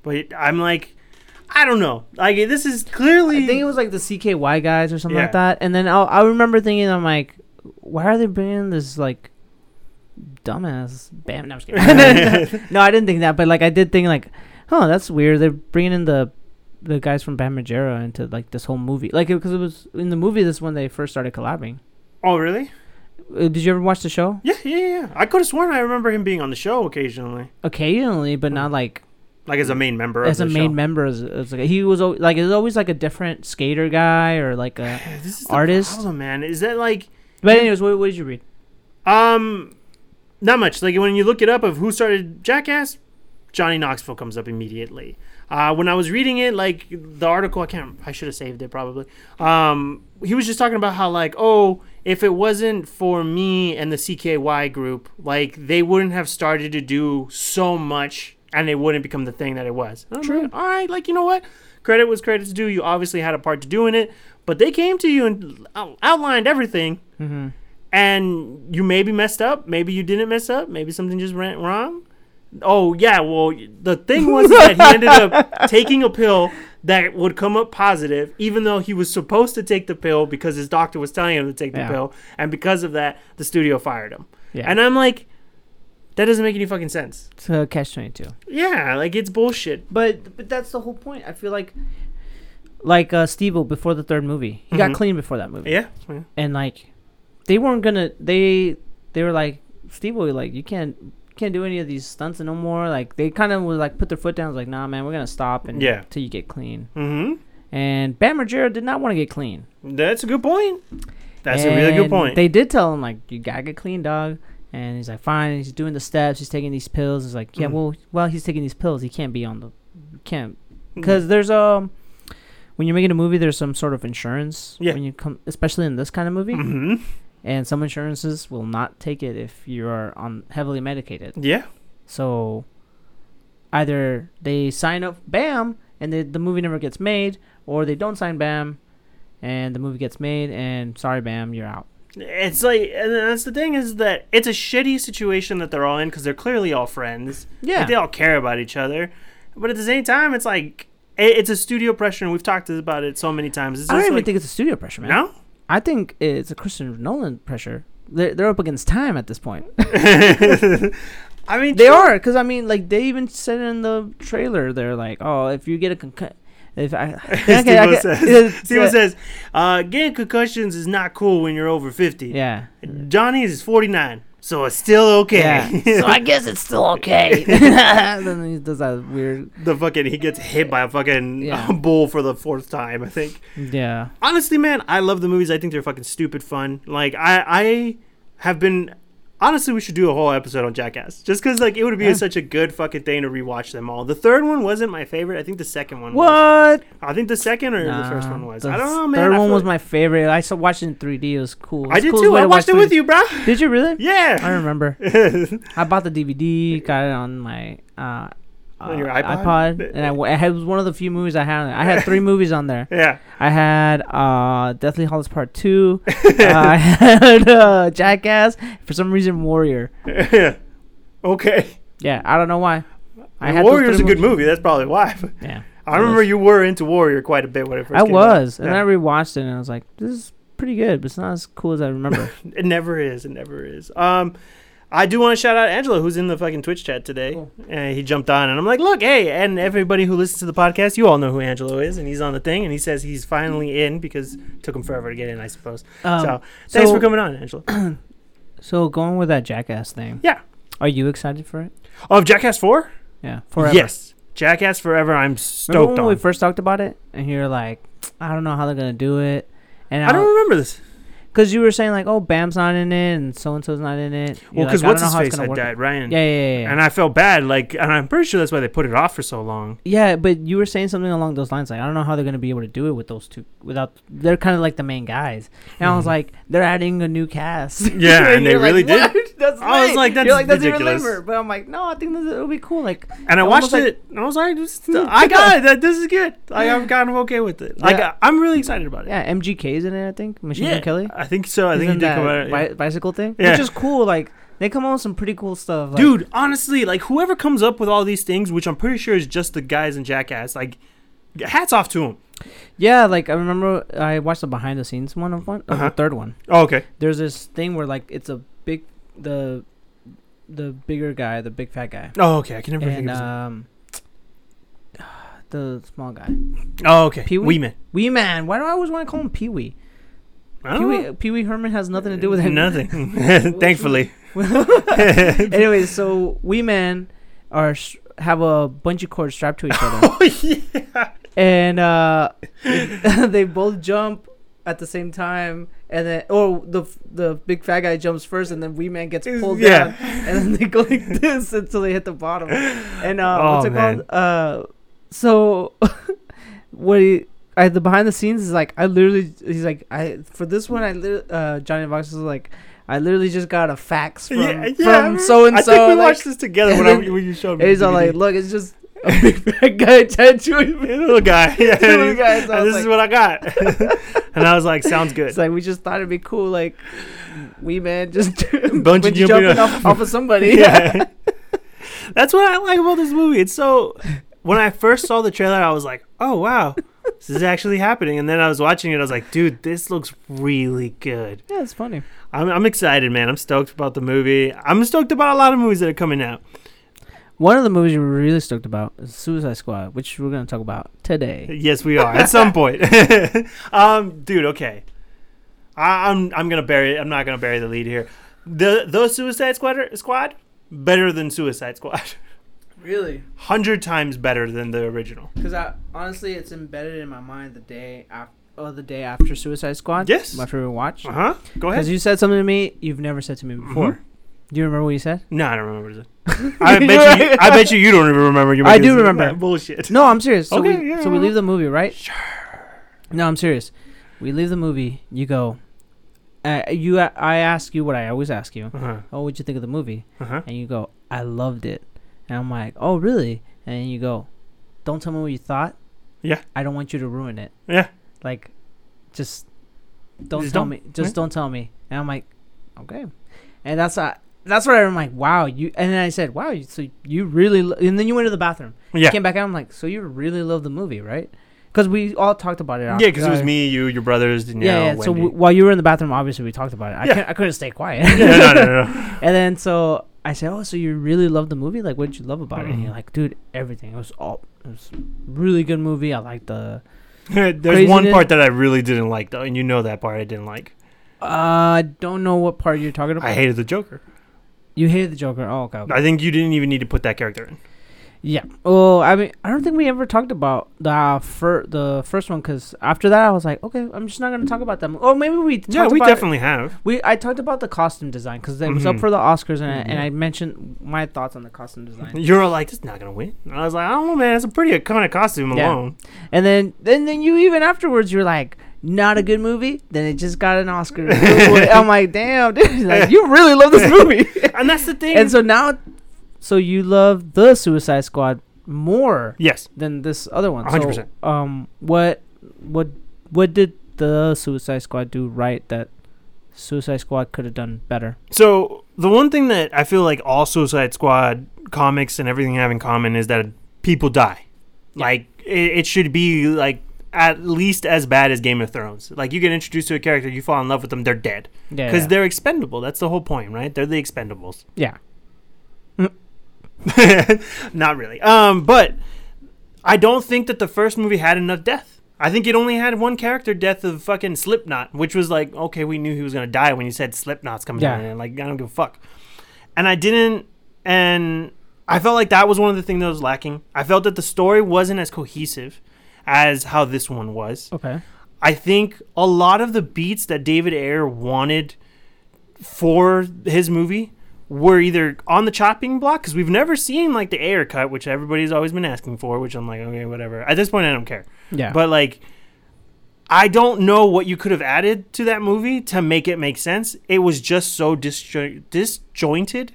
but I'm like, I don't know. Like this is clearly. I think it was like the CKY guys or something like that. And then I'll, I remember thinking, I'm like, why are they bringing this like dumbass. Bam. No, just no, I didn't think that, but like I did think like, oh, that's weird. They're bringing in the the guys from Bam Margera into like this whole movie, like because it, was in the movie. This when they first started collabing. Oh, really? Uh, did you ever watch the show? Yeah, yeah, yeah. I could have sworn I remember him being on the show occasionally, Occasionally, but not like like as a main member. as a main show. member. As, as like he was like it was always like a different skater guy or like a. This is Artist? problem, man. Is that like But anyways, what, what did you read? um, not much. Like when you look it up of who started Jackass, Johnny Knoxville comes up immediately. Uh, when I was reading it, like the article, I can't. I should have saved it probably. Um, he was just talking about how like, oh, if it wasn't for me and the CKY group, like they wouldn't have started to do so much, and it wouldn't become the thing that it was. True. like, All right, like you know what? Credit was credit's due. You obviously had a part to doing it, but they came to you and out- outlined everything Mm-hmm. and you maybe messed up, maybe you didn't mess up, maybe something just went wrong. Oh yeah, well the thing was that he ended up taking a pill that would come up positive, even though he was supposed to take the pill because his doctor was telling him to take the Yeah. pill, and because of that, the studio fired him. Yeah. And I'm like, that doesn't make any fucking sense. It's a catch twenty two. Yeah, like it's bullshit. But but that's the whole point. I feel like like uh Steve before the third movie. He Mhm. got clean before that movie. Yeah, yeah. And like they weren't gonna they they were like Steve like you can't can't do any of these stunts no more. Like they kind of was like put their foot down. Was like, nah, man, we're gonna stop and Yeah. till you get clean. Mm-hmm. And Bam Margera did not want to get clean. That's a good point. That's a really good point. They did tell him like you gotta get clean, dog. And he's like, fine. And he's doing the steps. He's taking these pills. He's like, yeah, Mhm. well, well, he's taking these pills. He can't be on the, can't, because there's um, when you're making a movie, there's some sort of insurance. Yeah. When you come, especially in this kind of movie, Mm-hmm. and some insurances will not take it if you are on heavily medicated. Yeah. So, either they sign up, bam, and the the movie never gets made, or they don't sign bam, and the movie gets made, and sorry, bam, you're out. It's like, and that's the thing is that it's a shitty situation that they're all in because they're clearly all friends. Yeah. Like, they all care about each other, but at the same time, it's like it, it's a studio pressure, and we've talked about it so many times. It's I don't even like, think it's a studio pressure, man. no. I think it's a Christian Nolan pressure. They're, they're up against time at this point. I mean, They true. are, because I mean, like they even said in the trailer, they're like, "Oh, if you get a concussion, if I, okay, Steve-O I get- says, Steve-O says, uh, getting concussions is not cool when you're over 50. yeah, Johnny is 49, so it's still okay. yeah." so I guess it's still okay. then he does that weird, the fucking, he gets hit by a fucking Yeah. bull for the fourth time, I think. yeah. honestly, man, I love the movies. I think they're fucking stupid fun. Like I, I have been. Honestly, we should do a whole episode on Jackass, just because like it would be Yeah. such a good fucking thing to rewatch them all. The third one wasn't my favorite. I think the second one. Was. What? I think the second or the first one was. I don't know, man. Third I one was like- my favorite. I saw watched it in 3D. It was cool. I did cool too. I watched it with 3D. you, bro. Did you really? Yeah. I remember. I bought the DVD, got it on my uh, On your uh, iPod? and I, w- I had it was one of the few movies I had. I had three movies on there. yeah. I had uh, Deathly Hallows Part Two. uh, I had uh, Jackass. For some reason, Warrior. Yeah. okay. Yeah, I don't know why. I had Warrior's a good movies. movie. That's probably why. Yeah, I remember you were into Warrior quite a bit when it first I came out. was, and Yeah. I rewatched it, and I was like, "This is pretty good, but it's not as cool as I remember." It never is. It never is. Um, I do want to shout out Angelo, who's in the fucking Twitch chat today. Cool. And he jumped on, and I'm like, look, hey, and everybody who listens to the podcast, you all know who Angelo is, and he's on the thing, and he says he's finally in because it took him forever to get in, I suppose. Um, so thanks so- for coming on, Angelo. so going with that Jackass thing. Yeah. Are you excited for it? Oh, Jackass Four? Yeah, forever. Yes, Jackass Forever. I'm Remember stoked when on. we first talked about it, and you're like, "I don't know how they're gonna do it," and I don't remember this. Because you were saying like, "Oh, Bam's not in it, and so and so's not in it." Well, You're because like, what's his face had work. died, Ryan. Yeah, yeah, yeah, yeah. And I felt bad, like, and I'm pretty sure that's why they put it off for so long. Yeah, but you were saying something along those lines. Like, I don't know how they're gonna be able to do it with those two without. They're kind of like the main guys, and I was Mhm. like, they're adding a new cast. Yeah, and they you're like, really did. That's I was like, that's you're like, that's ridiculous. Even. But I'm like, no, I think this, it'll be cool. Like, And I watched like- it, and I was like, this, I got it. That this is good. Like, I'm kind of okay with it. Like, Yeah. I, am really excited about it. yeah, MGK's in it. I think Machine Yeah, Gun Kelly. I think so. I He's think he did come out. bi- bicycle thing, Yeah. which is cool. Like, they come out with some pretty cool stuff. Like, Dude, honestly, like whoever comes up with all these things, which I'm pretty sure is just the guys in Jackass, like, hats off to them. Yeah, like I remember I watched the behind the scenes one of one, of Uh-huh. the third one. Oh, okay. There's this thing where like it's a big the the bigger guy, the big fat guy, Oh, okay. I can never think of his um, the small guy, Oh, okay. Pee-wee? Wee Man. Wee Man. Why do I always want to call him Pee Wee? I Pee don't Wee. Pee Wee Herman has nothing to do with it. Nothing. Thankfully. anyway, so Wee Man are sh- have a bungee cord strapped to each other, oh yeah. and uh, they both jump at the same time, and then or the the big fat guy jumps first, and then Wee Man gets pulled Yeah. down, and then they go like this until they hit the bottom. And uh, Oh, what's it man. called? Uh, so what he. I, the behind the scenes is like I literally he's like I for this one I uh Johnny Box is like I literally just got a fax from yeah, yeah. from so and I think so we like, watched this together when, I, when you showed me. he's all like look it's just a big fat guy tattooing me little guy. Yeah, Little guy, so I and was this is what I got. and I was like, sounds good. it's like we just thought it'd be cool like we man just Bungee bungee jumping off, off of somebody yeah. That's what I like about this movie. It's so when I first saw the trailer, I was like, "Oh wow, this is actually happening." And then I was watching it, I was like, "Dude, this looks really good." yeah it's funny I'm, I'm excited, man. I'm stoked about the movie. I'm stoked about a lot of movies that are coming out. one of the movies we're really stoked about is Suicide Squad which we're gonna talk about today Yes, we are at some point. um, dude, okay. I, I'm I'm gonna bury. I'm not gonna bury the lead here. The the Suicide Squad squad better than Suicide Squad. really Hundred times better than the original. because I honestly it's embedded in my mind the day after oh the day after Suicide Squad Yes. my favorite watch Uh huh. Go ahead. because you said something to me you've never said to me before Mhm. do you remember what you said No, I don't remember. What it is. I bet you. I bet you. You don't even remember. You're I do remember. Bullshit. No, I'm serious. So Okay, we yeah. so we leave the movie, right? Sure. No, I'm serious. We leave the movie. You go. Uh, you. I ask you what I always ask you. Uh huh. Oh, what'd you think of the movie? Uh huh. And you go, I loved it. And I'm like, oh, really? And you go, don't tell me what you thought. Yeah. I don't want you to ruin it. Yeah. Like, just don't Just tell don't. me. Just don't tell me. And I'm like, okay. And that's uh, that's what I'm like. Wow, you. And then I said, wow, you, so you really. Lo-, and then you went to the bathroom. Yeah. Came back out. I'm like, so you really love the movie, right? Because we all talked about it. Yeah, because it was me, you, your brothers, Danielle, Yeah, yeah. So w- while you were in the bathroom, obviously we talked about it. I Yeah. can't, I couldn't stay quiet. yeah, no, no, no, no. and then so I said, "Oh, so you really love the movie? Like, what did you love about it?" And Mhm. you're like, "Dude, everything. It was all. It was really good movie. I like the. There's one part that I really didn't like, though, and you know that part I didn't like. Uh, I don't know what part you're talking about. I hated the Joker. You hated the Joker. Oh, okay. I think you didn't even need to put that character in. Yeah. Oh, I mean, I don't think we ever talked about the fir- the first one because after that I was like, okay, I'm just not gonna talk about them. Or maybe we. Yeah, we about it- definitely have. We I talked about the costume design because it was up Mhm. for the Oscars and I, and Mhm. I mentioned my thoughts on the costume design. You're like, it's not gonna win. And I was like, I don't know, man. It's a pretty iconic costume Yeah. alone. And then then then you even afterwards you're like, not a good movie. Then it just got an Oscar. I'm like, damn, dude, like you really love this movie. And that's the thing. and so now, so you love the Suicide Squad more yes, than this other one. 100%. So, um, what what what did the Suicide Squad do right that Suicide Squad could have done better? So the one thing that I feel like all Suicide Squad comics and everything have in common is that people die. Like it, it should be like at least as bad as Game of Thrones. Like you get introduced to a character, you fall in love with them, they're dead Yeah, because yeah. they're expendable. That's the whole point, right? They're the expendables. yeah. Not really. Um, but I don't think that the first movie had enough death. I think it only had one character death of fucking Slipknot, which was like, okay, we knew he was gonna die when you said Slipknot's coming Yeah. down, and like I don't give a fuck. And I didn't, and I felt like that was one of the things that was lacking. I felt that the story wasn't as cohesive as how this one was. Okay. I think a lot of the beats that David Ayer wanted for his movie were either on the chopping block because we've never seen like the Ayer cut, which everybody's always been asking for. Which I'm like, okay, whatever. At this point, I don't care. Yeah. But like, I don't know what you could have added to that movie to make it make sense. It was just so disjo- disjointed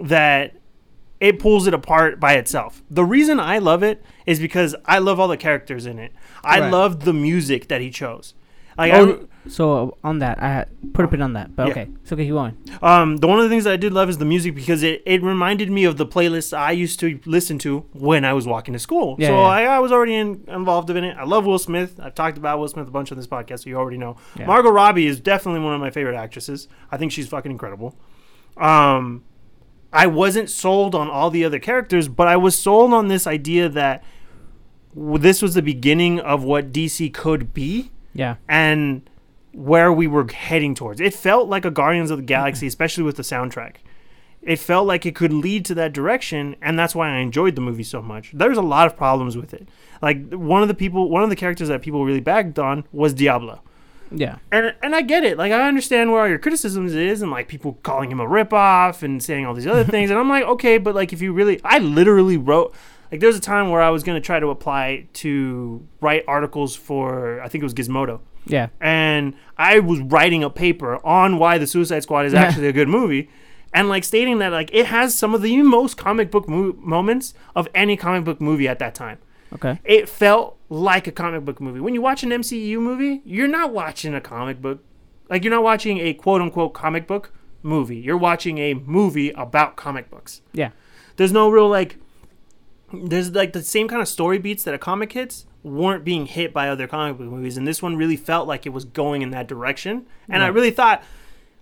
that it pulls it apart by itself. The reason I love it is because I love all the characters in it. I Right. love the music that he chose. Like, oh, so on that, I put a pin on that. But Yeah. okay, so okay, keep going. Um, the one of the things that I did love is the music because it, it reminded me of the playlists I used to listen to when I was walking to school. Yeah, so yeah. I, I was already in, involved in it. I love Will Smith. I've talked about Will Smith a bunch on this podcast, so you already know. Yeah. Margot Robbie is definitely one of my favorite actresses. I think she's fucking incredible. Um, I wasn't sold on all the other characters, but I was sold on this idea that this was the beginning of what DC could be Yeah. and where we were heading towards. It felt like a Guardians of the Galaxy, especially with the soundtrack. It felt like it could lead to that direction, and that's why I enjoyed the movie so much. There's a lot of problems with it. Like one of the people, one of the characters that people really bagged on was Diablo Yeah. and and I get it. Like I understand where all your criticisms is, and like people calling him a ripoff and saying all these other things. And I'm like, okay, but like if you really, I literally wrote. Like there's a time where I was gonna try to apply to write articles for I think it was Gizmodo, Yeah. and I was writing a paper on why the Suicide Squad is actually a good movie. And like stating that like it has some of the most comic book mo- moments of any comic book movie at that time Okay. it felt like a comic book movie. When you watch an MCU movie, you're not watching a comic book. Like you're not watching a quote unquote comic book movie. You're watching a movie about comic books. Yeah. There's no real like there's like the same kind of story beats that a comic hits weren't being hit by other comic book movies and this one really felt like it was going in that direction. And I really thought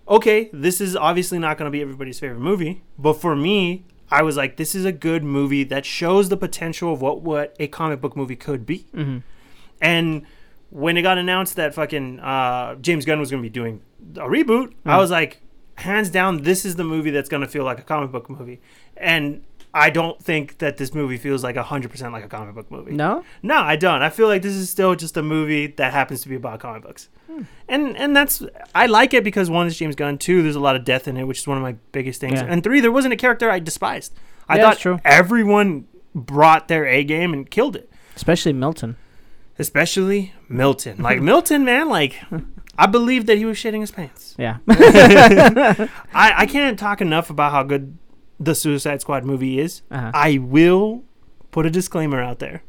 okay, this is obviously not going to be everybody's favorite movie, but for me, I was like, this is a good movie that shows the potential of what what a comic book movie could be. Mm-hmm. And when it got announced that fucking uh, James Gunn was going to be doing a reboot, I Mm. was like, hands down, this is the movie that's going to feel like a comic book movie. And I don't think that this movie feels like 100% like a comic book movie. No. No, I don't. I feel like this is still just a movie that happens to be about comic books. Hmm. And and that's I like it because one is James Gunn, two there's a lot of death in it, which is one of my biggest things. Yeah. And three there wasn't a character I despised. I Yeah, thought everyone brought their A game and killed it. Especially Milton. Especially Milton. Like Milton, man, like I believe that he was shitting his pants. Yeah. I, I can't talk enough about how good the Suicide Squad movie is. Uh-huh. I will put a disclaimer out there.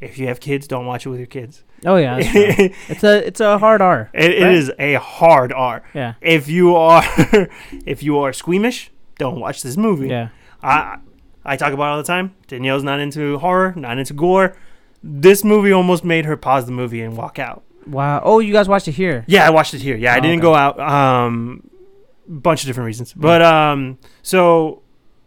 If you have kids, don't watch it with your kids. oh yeah. it, it's a it's a hard R. it right? is a hard R. Yeah. If you are if you are squeamish, don't watch this movie. Yeah. I I talk about it all the time. Danielle's not into horror, not into gore. This movie almost made her pause the movie and walk out. Wow. Oh, you guys watched it here. Yeah, I watched it here. Yeah, I Oh, didn't okay. go out. Um, bunch of different reasons, but um, so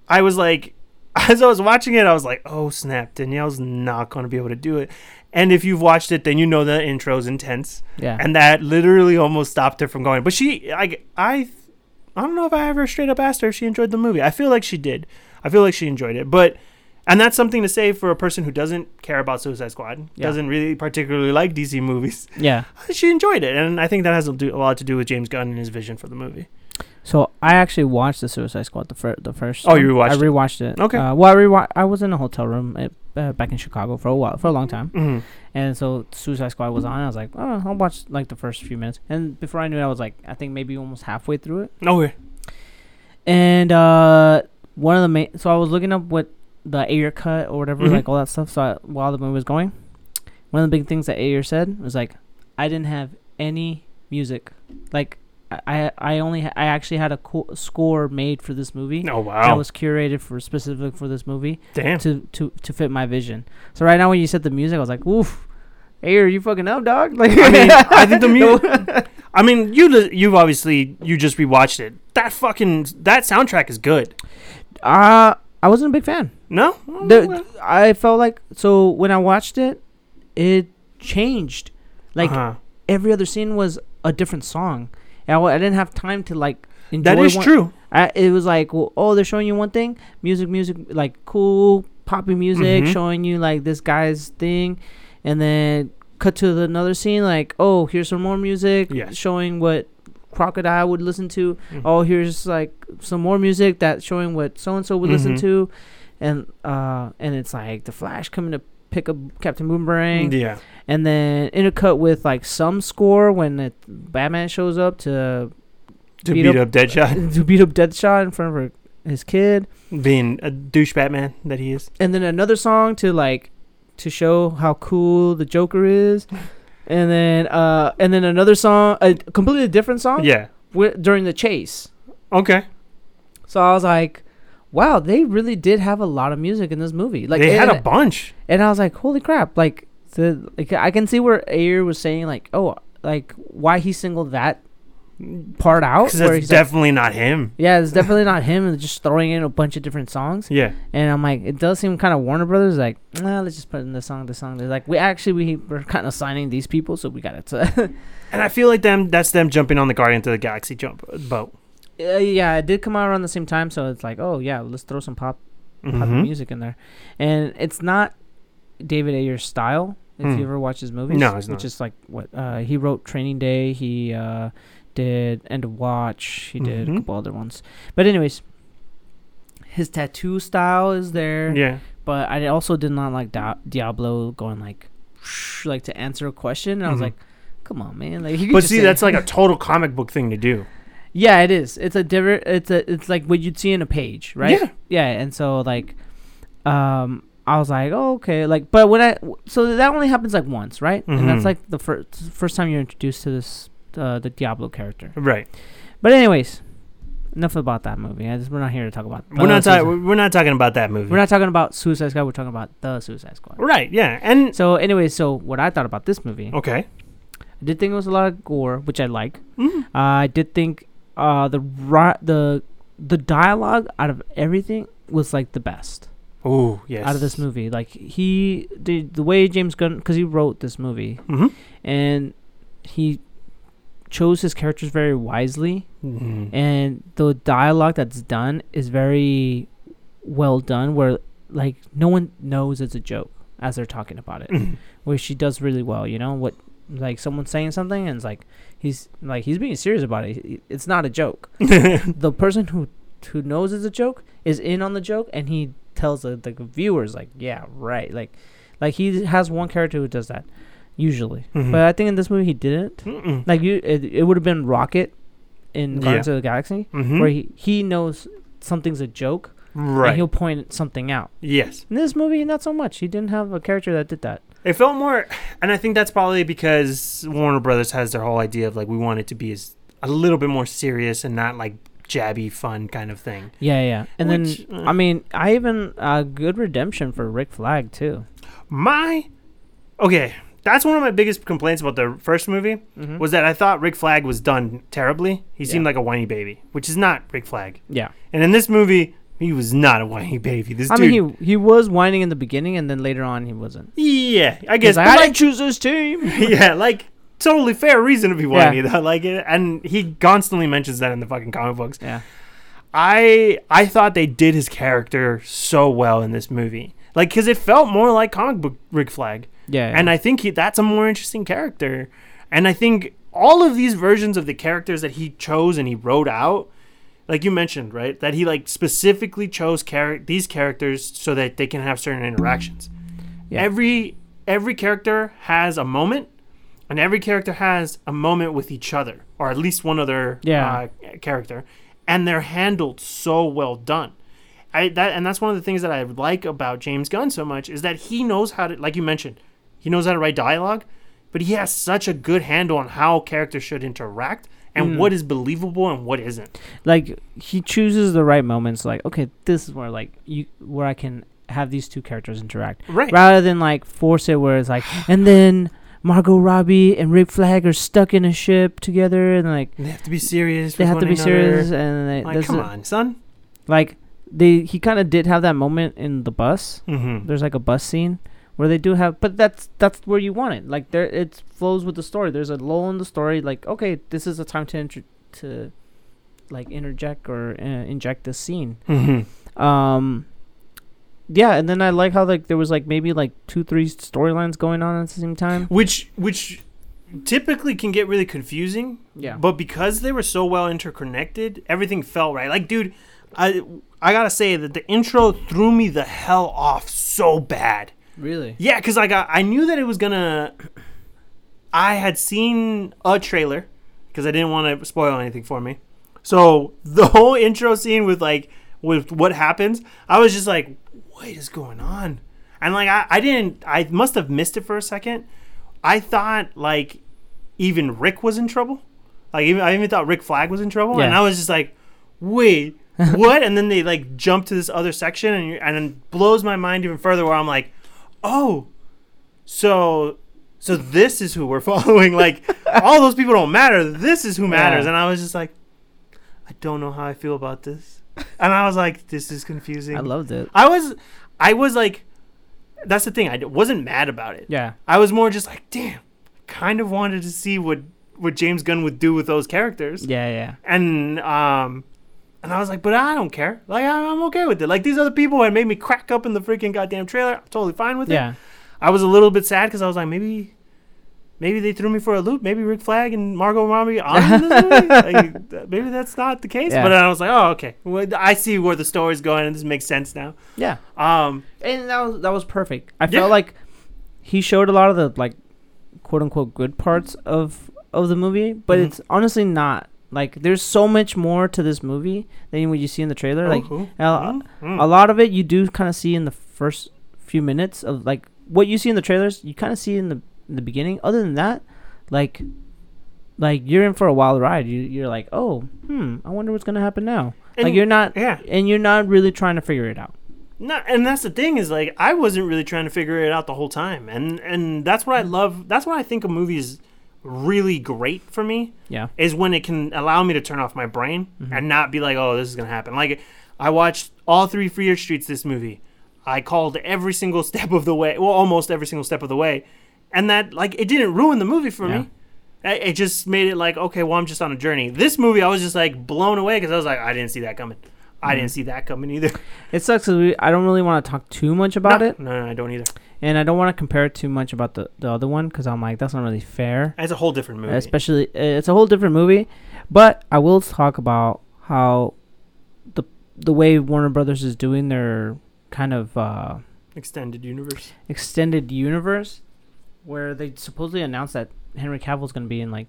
I was like, as I was watching it, I was like, oh snap, Danielle's not going to be able to do it. And if you've watched it, then you know the intro's intense, Yeah. and that literally almost stopped her from going. But she, I, I, I don't know if I ever straight up asked her if she enjoyed the movie. I feel like she did. I feel like she enjoyed it, but. And that's something to say for a person who doesn't care about Suicide Squad, Yeah. doesn't really particularly like DC movies yeah. she enjoyed it, and I think that has a, do, a lot to do with James Gunn and his vision for the movie. So I actually watched the Suicide Squad the first the first. Oh, you one. rewatched I rewatched it. Okay. Uh, well, I rewa- I was in a hotel room at, uh, back in Chicago for a while for a long time, Mm-hmm. and so Suicide Squad was on. I was like, oh, I'll watch like the first few minutes, and before I knew it, I was like, I think maybe almost halfway through it. No way. And uh, one of the main, so I was looking up what the Ayer cut or whatever, Mhm. like all that stuff. So I, while the movie was going, one of the big things that Ayer said was like, I didn't have any music, like. I, I only ha- I actually had a co- score made for this movie Oh wow! that was curated for specific for this movie Damn. to, to to fit my vision. So right now when you said the music, I was like, "Oof, Hey, are you fucking up, dog!" Like, I mean, I think the mu- I mean, you li- you've obviously you just rewatched it. That fucking that soundtrack is good. uh, I wasn't a big fan. No. The, I felt like so when I watched it, it changed. Like Uh-huh. every other scene was a different song. And I, I didn't have time to like enjoy. that is one- true. I, it was like, well, oh, they're showing you one thing, music, music, like cool poppy music, Mhm. showing you like this guy's thing, and then cut to the another scene, like, oh, here's some more music, Yes. showing what crocodile would listen to. Mhm. Oh, here's like some more music that showing what so and so would listen Mhm. to, and uh, and it's like the Flash coming to pick up Captain Boomerang, Yeah. and then intercut with like some score when the Batman shows up to To Beat beat, up- up, Deadshot, to beat up Deadshot in front of her, his kid, being a douche Batman that he is. and then another song to like to show how cool the Joker is, and then uh and then another song, a completely different song, Yeah. during the chase. Okay. So I was like, wow, they really did have a lot of music in this movie. Like they had a bunch. and I was like, holy crap! Like, the, like I can see where Ayer was saying like, oh, like why he singled that part out. Because that's he's like- definitely not him. yeah, it's definitely not him. And just throwing in a bunch of different songs. Yeah. And I'm like, it does seem kind of Warner Brothers like, nah, let's just put in the song, the song. They're like, we actually we we're kind of signing these people, so we got it. To And I feel like them that's them jumping on the Guardian of the Galaxy jump uh, boat. Uh, yeah, it did come out around the same time, so it's like, oh yeah, let's throw some pop pop Mhm. music in there. And it's not David Ayer's style. If Hmm. you ever watch his movies, No, it's which not. is like what uh, he wrote Training Day. He uh, did End of Watch. He did a Mhm. couple other ones. But anyways, his tattoo style is there. Yeah. But I also did not like Di- Diablo going like, like to answer a question. And I was Mhm. like, come on, man. Like, you But see, that's like a total comic book thing to do. Yeah, it is. It's a different. It's a. It's like what you'd see in a page, right? Yeah. Yeah, and so like, um, I was like, oh, okay, like, but when I, so that only happens like once, right? And that's Mhm. like the first first time you're introduced to this uh, the Diablo character. Right. But anyways, enough about that movie. I just, we're not here to talk about. We're not talking. We're not talking about that movie. We're not talking about Suicide Squad. We're talking about the Suicide Squad. Right. Yeah. And So, anyways, so what I thought about this movie, okay. I did think it was a lot of gore, which I like. Mhm. Uh, I did think uh, the ri- the the dialogue out of everything was like the best Oh yes. out of this movie. Like he did the way James Gunn, because he wrote this movie Mm-hmm. and he chose his characters very wisely, Mhm. and the dialogue that's done is very well done. Where like no one knows it's a joke as they're talking about it. Mhm. where she does really well. You know what? Like someone's saying something and it's like he's like he's being serious about it. It's not a joke. the person who who knows it's a joke is in on the joke and he tells the, the viewers like yeah right like like he has one character who does that usually Mhm. but i think in this movie he didn't Mm-mm. like you it, it would have been rocket in Yeah. guardians of the galaxy Mhm. where he, he knows something's a joke and Right. he'll point something out Yes. in this movie not so much he didn't have a character that did that It felt more, and I think that's probably because Warner Brothers has their whole idea of like we want it to be as a little bit more serious and not like jabby fun kind of thing. Yeah, yeah. And Which, then uh, I mean, I even uh, good redemption for Rick Flag too. My okay, that's one of my biggest complaints about the first movie Mm-hmm. was that I thought Rick Flag was done terribly. He seemed like a whiny baby, which is not Rick Flag. Yeah. And in this movie, he was not a whiny baby. This I dude, mean, he he was whining in the beginning, and then later on he wasn't. yeah, I guess, like, I like- didn't choose this team. yeah, like totally fair reason to be Yeah. whiny though. Like, it, and he constantly mentions that in the fucking comic books. yeah. I I thought they did his character so well in this movie, like because it felt more like comic book Rick Flag, Yeah. and I think he, that's a more interesting character, and I think all of these versions of the characters that he chose and he wrote out, like you mentioned, right, that he like specifically chose char- these characters so that they can have certain interactions. Yeah. Every every character has a moment, and every character has a moment with each other, or at least one other Yeah. uh, character, and they're handled so well done. I that and that's one of the things that I like about James Gunn so much is that he knows how to, like you mentioned, he knows how to write dialogue, but he has such a good handle on how characters should interact and Mm. what is believable and what isn't. like he chooses the right moments. Like, okay, this is where like you where I can have these two characters interact, Right. rather than like force it where it's like, and then Margot Robbie and Rick Flag are stuck in a ship together, and like They have to be serious. they have to be another. serious, and they, Like, come on, son. like they he kind of did have that moment in the bus. Mm-hmm. There's like a bus scene where they do have, but that's that's where you want it. Like there, it flows with the story. There's a lull in the story. Like okay, this is a time to inter- to like interject or uh, inject this scene. Mm-hmm. Um, yeah, and then I like how like there was like maybe like two, three storylines going on at the same time. Which which typically can get really confusing. Yeah. But because they were so well interconnected, everything felt right. Like, dude, I I gotta say that the intro threw me the hell off so bad. Really? Yeah, because I got I knew that it was gonna. I had seen a trailer because I didn't want to spoil anything for me. So the whole intro scene with like with what happens, I was just like, "What is going on?" And like I, I didn't, I must have missed it for a second. I thought like even Rick was in trouble. Like even I even thought Rick Flag was in trouble, and I was just like, "Wait, what?" and then they like jump to this other section, and and it blows my mind even further. Where I'm like, "Oh, so so this is who we're following. Like all those people don't matter. This is who matters. Yeah. And I was just like, I don't know how I feel about this. And I was like, this is confusing. I loved it. I was, I was like, that's the thing. I wasn't mad about it. Yeah. I was more just like, damn, kind of wanted to see what what James Gunn would do with those characters. Yeah, yeah. And um, and I was like, but I don't care. Like I'm okay with it. Like these other people had made me crack up in the freaking goddamn trailer. I'm totally fine with it. Yeah. I was a little bit sad because I was like, maybe, maybe they threw me for a loop. Maybe Rick Flag and Margot Robbie are in this movie. like, maybe that's not the case. Yeah. But I was like, oh, okay. Well, I see where the story's going, and this makes sense now. Yeah. Um, And that was that was perfect. I Yeah. felt like he showed a lot of the like quote unquote good parts of of the movie, but Mhm. it's honestly not. Like there's so much more to this movie than what you see in the trailer. Like oh, a, mm, mm. a lot of it you do kind of see in the first few minutes of like what you see in the trailers, you kind of see in the in the beginning. Other than that, like like you're in for a wild ride. You you're like, "Oh, hmm, I wonder what's going to happen now." like And- you're not yeah. and you're not really trying to figure it out. No, and that's the thing is like I wasn't really trying to figure it out the whole time, and and that's what I love. That's why I think a movie is really great for me Yeah. is when it can allow me to turn off my brain Mm-hmm. and not be like, oh, this is gonna happen. Like I watched all three Fear Streets this movie. I called every single step of the way, well, almost every single step of the way, and that like it didn't ruin the movie for Yeah. me. It just made it like, okay, well, I'm just on a journey. This movie, I was just like blown away because I was like, I didn't see that coming. I Mm-hmm. didn't see that coming either. It sucks we, I don't really want to talk too much about no, it, No, no, I don't either. And I don't want to compare it too much about the, the other one because I'm like that's not really fair. It's a whole different movie. Especially, uh, it's a whole different movie. But I will talk about how the the way Warner Brothers is doing their kind of uh, Extended universe. extended universe, where they supposedly announced that Henry Cavill's going to be in like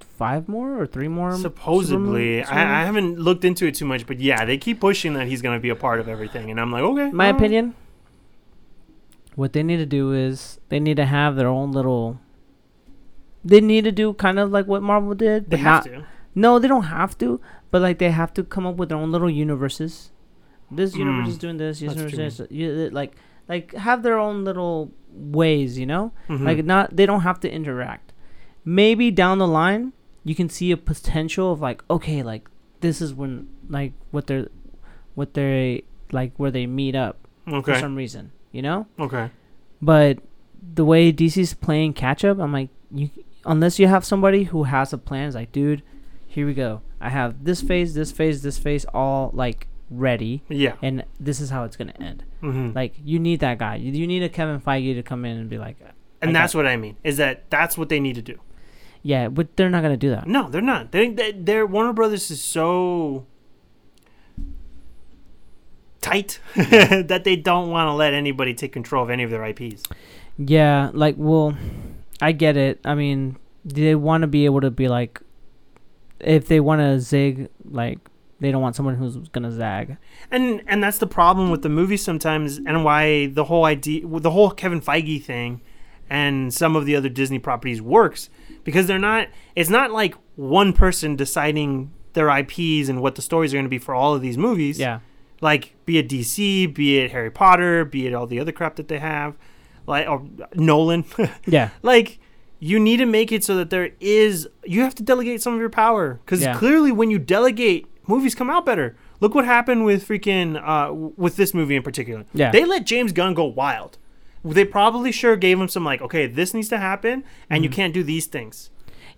five more or three more. Supposedly? I, I haven't looked into it too much, but yeah, they keep pushing that he's going to be a part of everything, and I'm like, okay. my opinion what they need to do is they need to have their own little they need to do kind of like what marvel did They have not to. no they don't have to but like they have to come up with their own little universes. This universe Mm, is doing this this universe is you, like like have their own little ways you know? Mhm. like not they don't have to interact. Maybe down the line you can see a potential of like okay like this is when like what they're what they like where they meet up for some reason, you know. Okay. But the way DC's playing catch up, I'm like, you unless you have somebody who has a plan, it's like, dude, here we go. I have this phase, this phase, this phase, all like ready, Yeah. and this is how it's gonna end. hmm Like, you need that guy. You, you need a Kevin Feige to come in and be like, and I that's what I mean. Is that that's what they need to do? yeah, but they're not gonna do that. No, they're not. They, they, they're Warner Brothers is so tight that they don't want to let anybody take control of any of their IPs. Yeah, like, well, I get it. I mean, they want to be able to be like, if they want to zig, like, they don't want someone who's gonna zag. And and that's the problem with the movie sometimes, and why the whole idea, the whole Kevin Feige thing, and some of the other Disney properties works because they're not. It's not like one person deciding their IPs and what the stories are going to be for all of these movies. Yeah. Like be it DC, be it Harry Potter, be it all the other crap that they have, like or Nolan. Yeah. like you need to make it so that there is you have to delegate some of your power because Yeah. clearly when you delegate, movies come out better. Look what happened with freaking uh, with this movie in particular. Yeah. they let James Gunn go wild. They probably sure gave him some like, okay, this needs to happen, and you Mhm. can't do these things.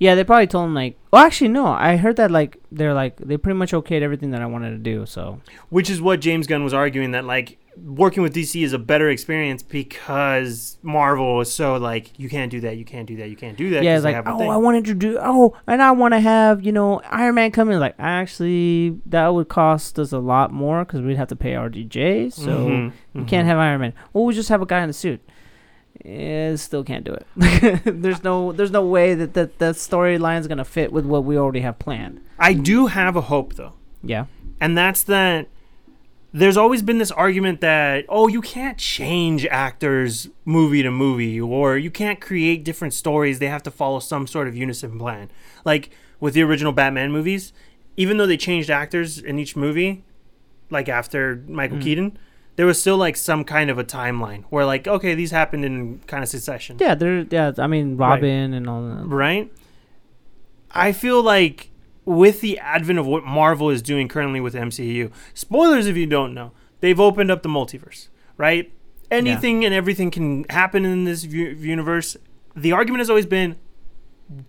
Yeah, they probably told him like, well, actually, no. I heard that like they're like they pretty much okayed everything that I wanted to do. So Which is what James Gunn was arguing that like working with DC is a better experience because Marvel is so like you can't do that, you can't do that, you can't do that. Yeah, it's like oh, thing." I wanted to do oh, and I want to have you know Iron Man come in. Like actually, that would cost us a lot more because we'd have to pay RDJ. So Mhm, you mhm. can't have Iron Man. Well, we just have a guy in a suit. Eh, still can't do it. there's no there's no way that that that storyline is gonna fit with what we already have planned. I do have a hope though. Yeah. and that's that there's always been this argument that oh you can't change actors movie to movie or you can't create different stories they have to follow some sort of unison plan like with the original batman movies even though they changed actors in each movie like after michael Mm. keaton there was still like some kind of a timeline where like okay these happened in kind of succession. Yeah, they're yeah. I mean, Robin and all that. right? I feel like with the advent of what marvel is doing currently with mcu spoilers if you don't know they've opened up the multiverse right? Anything and everything can happen in this u- universe. The argument has always been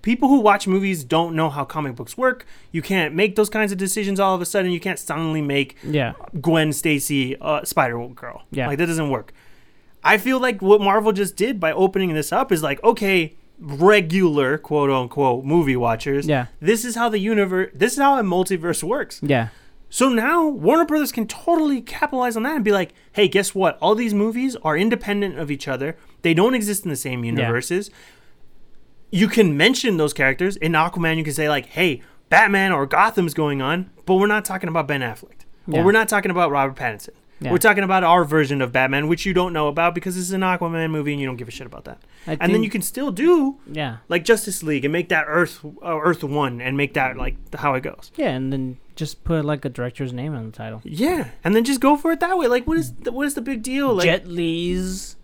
people who watch movies don't know how comic books work you can't make those kinds of decisions all of a sudden you can't suddenly make Yeah, Gwen Stacy, uh, Spider Girl. Yeah. like that doesn't work. I feel like what Marvel just did by opening this up is like, okay, regular quote unquote movie watchers. yeah, This is how the universe. This is how a multiverse works. yeah, So now Warner Brothers can totally capitalize on that and be like, hey, guess what? All these movies are independent of each other. They don't exist in the same universes. You can mention those characters in Aquaman. You can say like, hey, Batman or Gotham's going on, but we're not talking about Ben Affleck. Yeah. Or we're not talking about Robert Pattinson. Yeah. We're talking about our version of Batman, which you don't know about because this is an Aquaman movie and you don't give a shit about that. I and then you can still do yeah, like Justice League and make that Earth uh, Earth One and make that like how it goes. yeah, and then just put like a director's name on the title. Yeah, and then just go for it that way. Like, what is the, what is the big deal? Like, Jet Li's.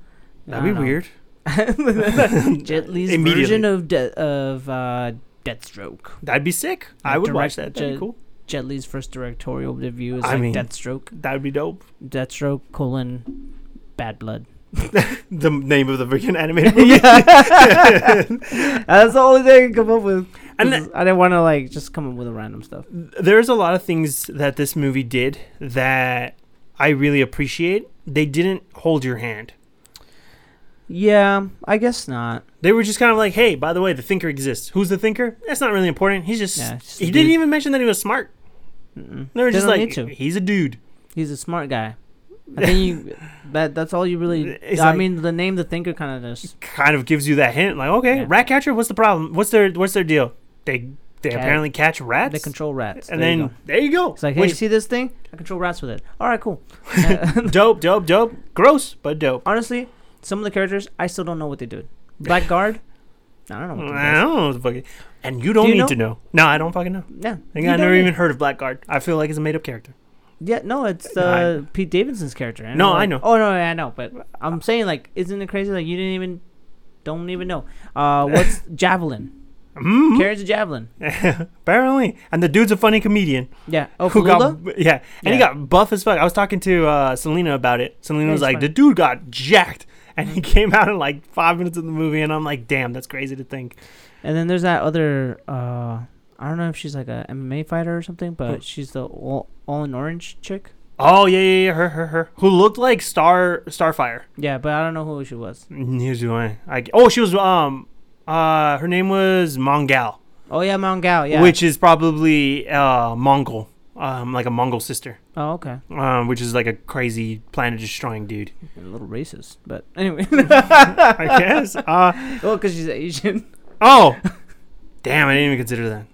that'd be weird. Jet Li's version of de- of uh, Deathstroke. That'd be sick. I Like would watch that. That'd be Jet- cool. Jet Li's first directorial debut is I like mean- Deathstroke. That'd be dope. Deathstroke colon Bad Blood. The name of the freaking animated movie. yeah, that's the only thing I can come up with. And And I didn't want to like just come up with a random stuff. There's a lot of things that this movie did that I really appreciate. They didn't hold your hand. Yeah, I guess not. They were just kind of like, "Hey, by the way, the thinker exists. Who's the thinker? That's not really important. He's just Yeah, just he didn't dude. even mention that he was smart. Mm-mm. They were They just don't like, need to. he's a dude. He's a smart guy. I think you that that's all you really. It's I like- mean, the name the thinker kind of just Kind of gives you that hint, like, okay, Yeah. rat catcher. What's the problem? What's their what's their deal? They they Cat- apparently catch rats. they control rats. and There you then go. there you go. it's like, hey, Which- see this thing? I control rats with it. All right, cool. Uh, dope, dope, dope. Gross, but dope. Honestly, some of the characters I still don't know what they do. Blackguard, I don't know what I do. don't know what the fuck. it- And you don't you need know? to know. No, I don't fucking know. Yeah, I I never need- even heard of Blackguard. I feel like it's a made up character. Yeah, no, it's uh, Pete Davidson's character. I No, I know. Oh no, yeah, I know, but I'm saying like, isn't it crazy? Like you didn't even, don't even know. Uh, what's javelin? Mm-hmm. Carries a javelin. Apparently, and the dude's a funny comedian Yeah. Oh, who got yeah, and he got buff as fuck. I was talking to uh, Selena about it. Selena Yeah, was like, funny. the dude got jacked, and he came out in like five minutes of the movie, and I'm like, damn, that's crazy to think. And then there's that other. Uh, I don't know if she's like a MMA fighter or something, but Who? she's the all, all in orange chick. Oh yeah, yeah, yeah, her, her, her, who looked like Star Starfire. Yeah, but I don't know who she was. Neither do I. I. Oh, she was um, uh, her name was Mongal. Oh yeah, Mongal. Yeah. which is probably uh, Mongul, um, like a Mongul sister, Oh okay. um, which is like a crazy planet destroying dude. A little racist, but anyway. I guess. Uh, well, because she's Asian. oh, damn! I didn't even consider that.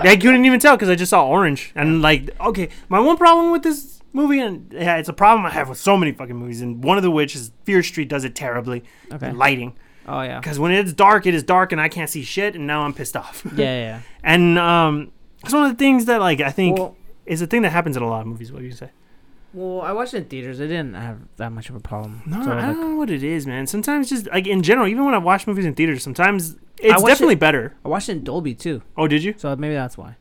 I couldn't even tell because I just saw orange and like, okay, my one problem with this movie, and yeah, it's a problem I have with so many fucking movies, and one of the which is Fear Street does it terribly. Okay. Lighting, Oh yeah. because when it's dark, it is dark, and I can't see shit, and now I'm pissed off. Yeah, yeah. yeah. and um, it's one of the things that like I think Well, is a thing that happens in a lot of movies. What you say? well, I watched it in theaters. I didn't have that much of a problem. No, So, I like, don't know what it is, man. Sometimes just like in general, even when I watch movies in theaters, sometimes it's definitely it- better. I watched it in Dolby too, Oh, did you? so maybe that's why.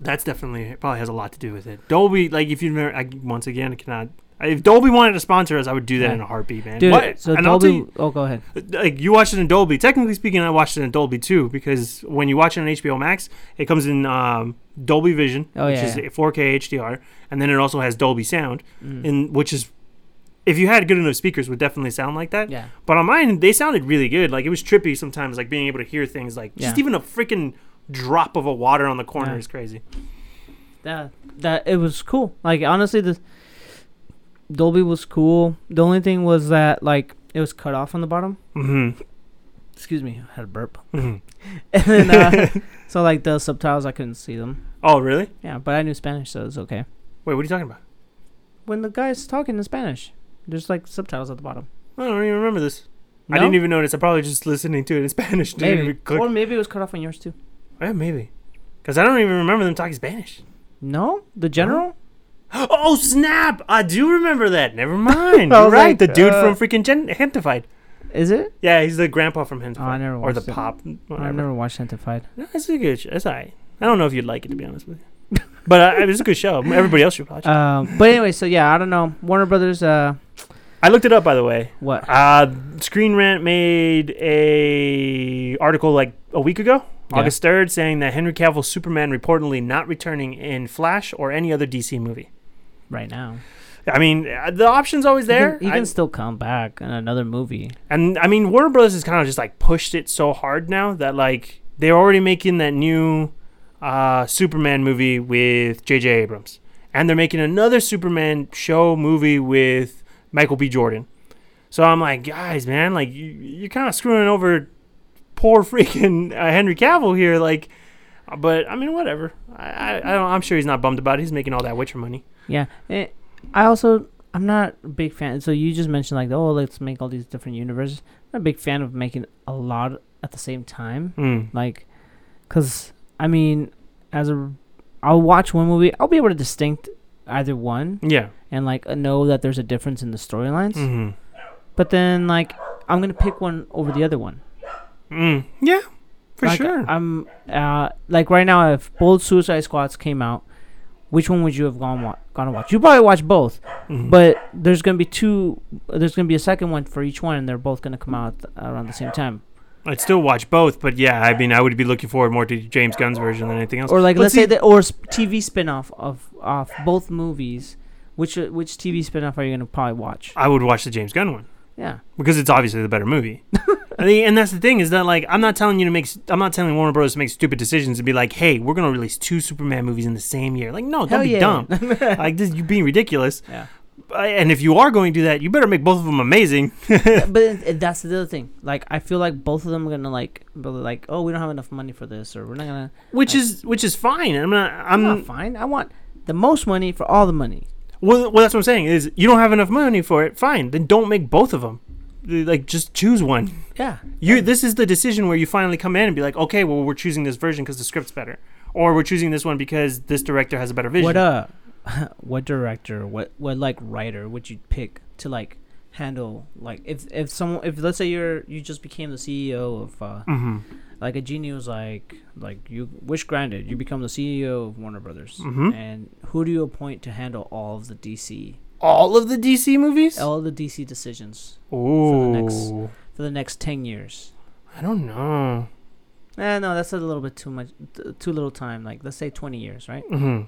That's definitely it probably has a lot to do with it. Dolby, like if you remember, I, once again, I cannot. If Dolby wanted to sponsor us, I would do that Yeah. in a heartbeat, man. Dude, What? so and Dolby. oh, go ahead. like you watched it in Dolby. Technically speaking, I watched it in Dolby too because when you watch it on HBO Max, it comes in um, Dolby Vision, Oh, which yeah, is yeah. 4K HDR, and then it also has Dolby Sound, Mm. in which is. If you had good enough speakers, would definitely sound like that. yeah. But on mine, they sounded really good. Like it was trippy sometimes, like being able to hear things like just even a freaking drop of a water on the corner Yeah. is crazy. that that it was cool. Like honestly, the Dolby was cool. The only thing was that like it was cut off on the bottom. Mm-hmm. Excuse me, I had a burp. hmm And then uh, so like the subtitles, I couldn't see them. Oh, really? Yeah, but I knew Spanish, so it's okay. Wait, what are you talking about? When the guy's talking in Spanish, there's like subtitles at the bottom. I don't even remember this. I didn't even notice. I probably just listening to it in Spanish. Didn't Maybe, even click. or maybe it was cut off on yours too. Yeah, maybe. Because I don't even remember them talking Spanish. No, the general. Oh snap! I do remember that. Never mind. I You're right. like, the dude uh, from freaking Gen- Gentefied. Is it? Yeah, he's the grandpa from Gentefied. Oh, I never watched or the it. pop. Whatever. I've never watched Sanctified. No, it's a good show. It's alright. I don't know if you'd like it to be honest with you, but uh, it's a good show. Everybody else should watch it. Um, but anyway, so yeah, I don't know. Warner Brothers. Uh, I looked it up by the way. what? Uh, Screen Rant made a article like a week ago, Yeah. August third, saying that Henry Cavill's Superman reportedly not returning in Flash or any other DC movie. Right now, I mean, uh, the option's always He can- there. He I- can, still come back in another movie. And I mean, Warner Brothers has kind of just like pushed it so hard now that like they're already making that new uh, Superman movie with J.J. Abrams, and they're making another Superman show movie with Michael B. Jordan. So I'm like, guys, man, like you, you're kind of screwing over poor freaking uh, Henry Cavill here, like. But I mean, whatever. I, I, I don't, I'm sure he's not bummed about it. He's making all that Witcher money. Yeah. Eh, I also I'm not a big fan. So you just mentioned like, oh, let's make all these different universes. I'm not a big fan of making a lot at the same time. Mm. Like, cause I mean, as a, I'll watch one movie. I'll be able to distinct either one Yeah. and like know that there's a difference in the storylines. hmm But then like I'm gonna pick one over the other one. Mm. Yeah. For Like, sure. I'm uh like right now if both Suicide Squads came out, which one would you have gone wa- gone to watch? You probably watch both, Mhm. but there's gonna be two. There's gonna be a second one for each one, and they're both gonna come out around the same time. I'd still watch both, but yeah, I mean, I would be looking forward more to James Gunn's version than anything else. Or like But let's say that or TV spin-off of of both movies. Which which TV spin-off are you gonna probably watch? I would watch the James Gunn one Yeah, because it's obviously the better movie. I mean, and that's the thing is that like I'm not telling you to make, I'm not telling Warner Bros to make stupid decisions and be like, hey, we're gonna release two Superman movies in the same year. Like, no, don't Hell be yeah. dumb. like this, you being ridiculous. yeah. And if you are going to do that, you better make both of them amazing. Yeah, but that's the other thing. Like I feel like both of them are gonna like, be like, oh, we don't have enough money for this, or we're not gonna. which is which is fine. I'm not. I'm I'm not fine. I want the most money for all the money. Well, well, that's what I'm saying. Is you don't have enough money for it? Fine, then don't make both of them. Like, just choose one. Yeah. You. This is the decision where you finally come in and be like, okay, well, we're choosing this version because the script's better, or we're choosing this one because this director has a better vision. What uh, what director, what what like writer would you pick to like handle like if if someone if let's say you're you just became the CEO of uh Mm-hmm. Like a genie was like like you wish granted you become the CEO of Warner Brothers Mhm. and who do you appoint to handle all of the DC All of the DC movies. all the DC decisions Ooh. the next- for the next ten years? I don't know. Eh, no, that's a little bit too much, t- too little time. Like let's say twenty years, right? hmm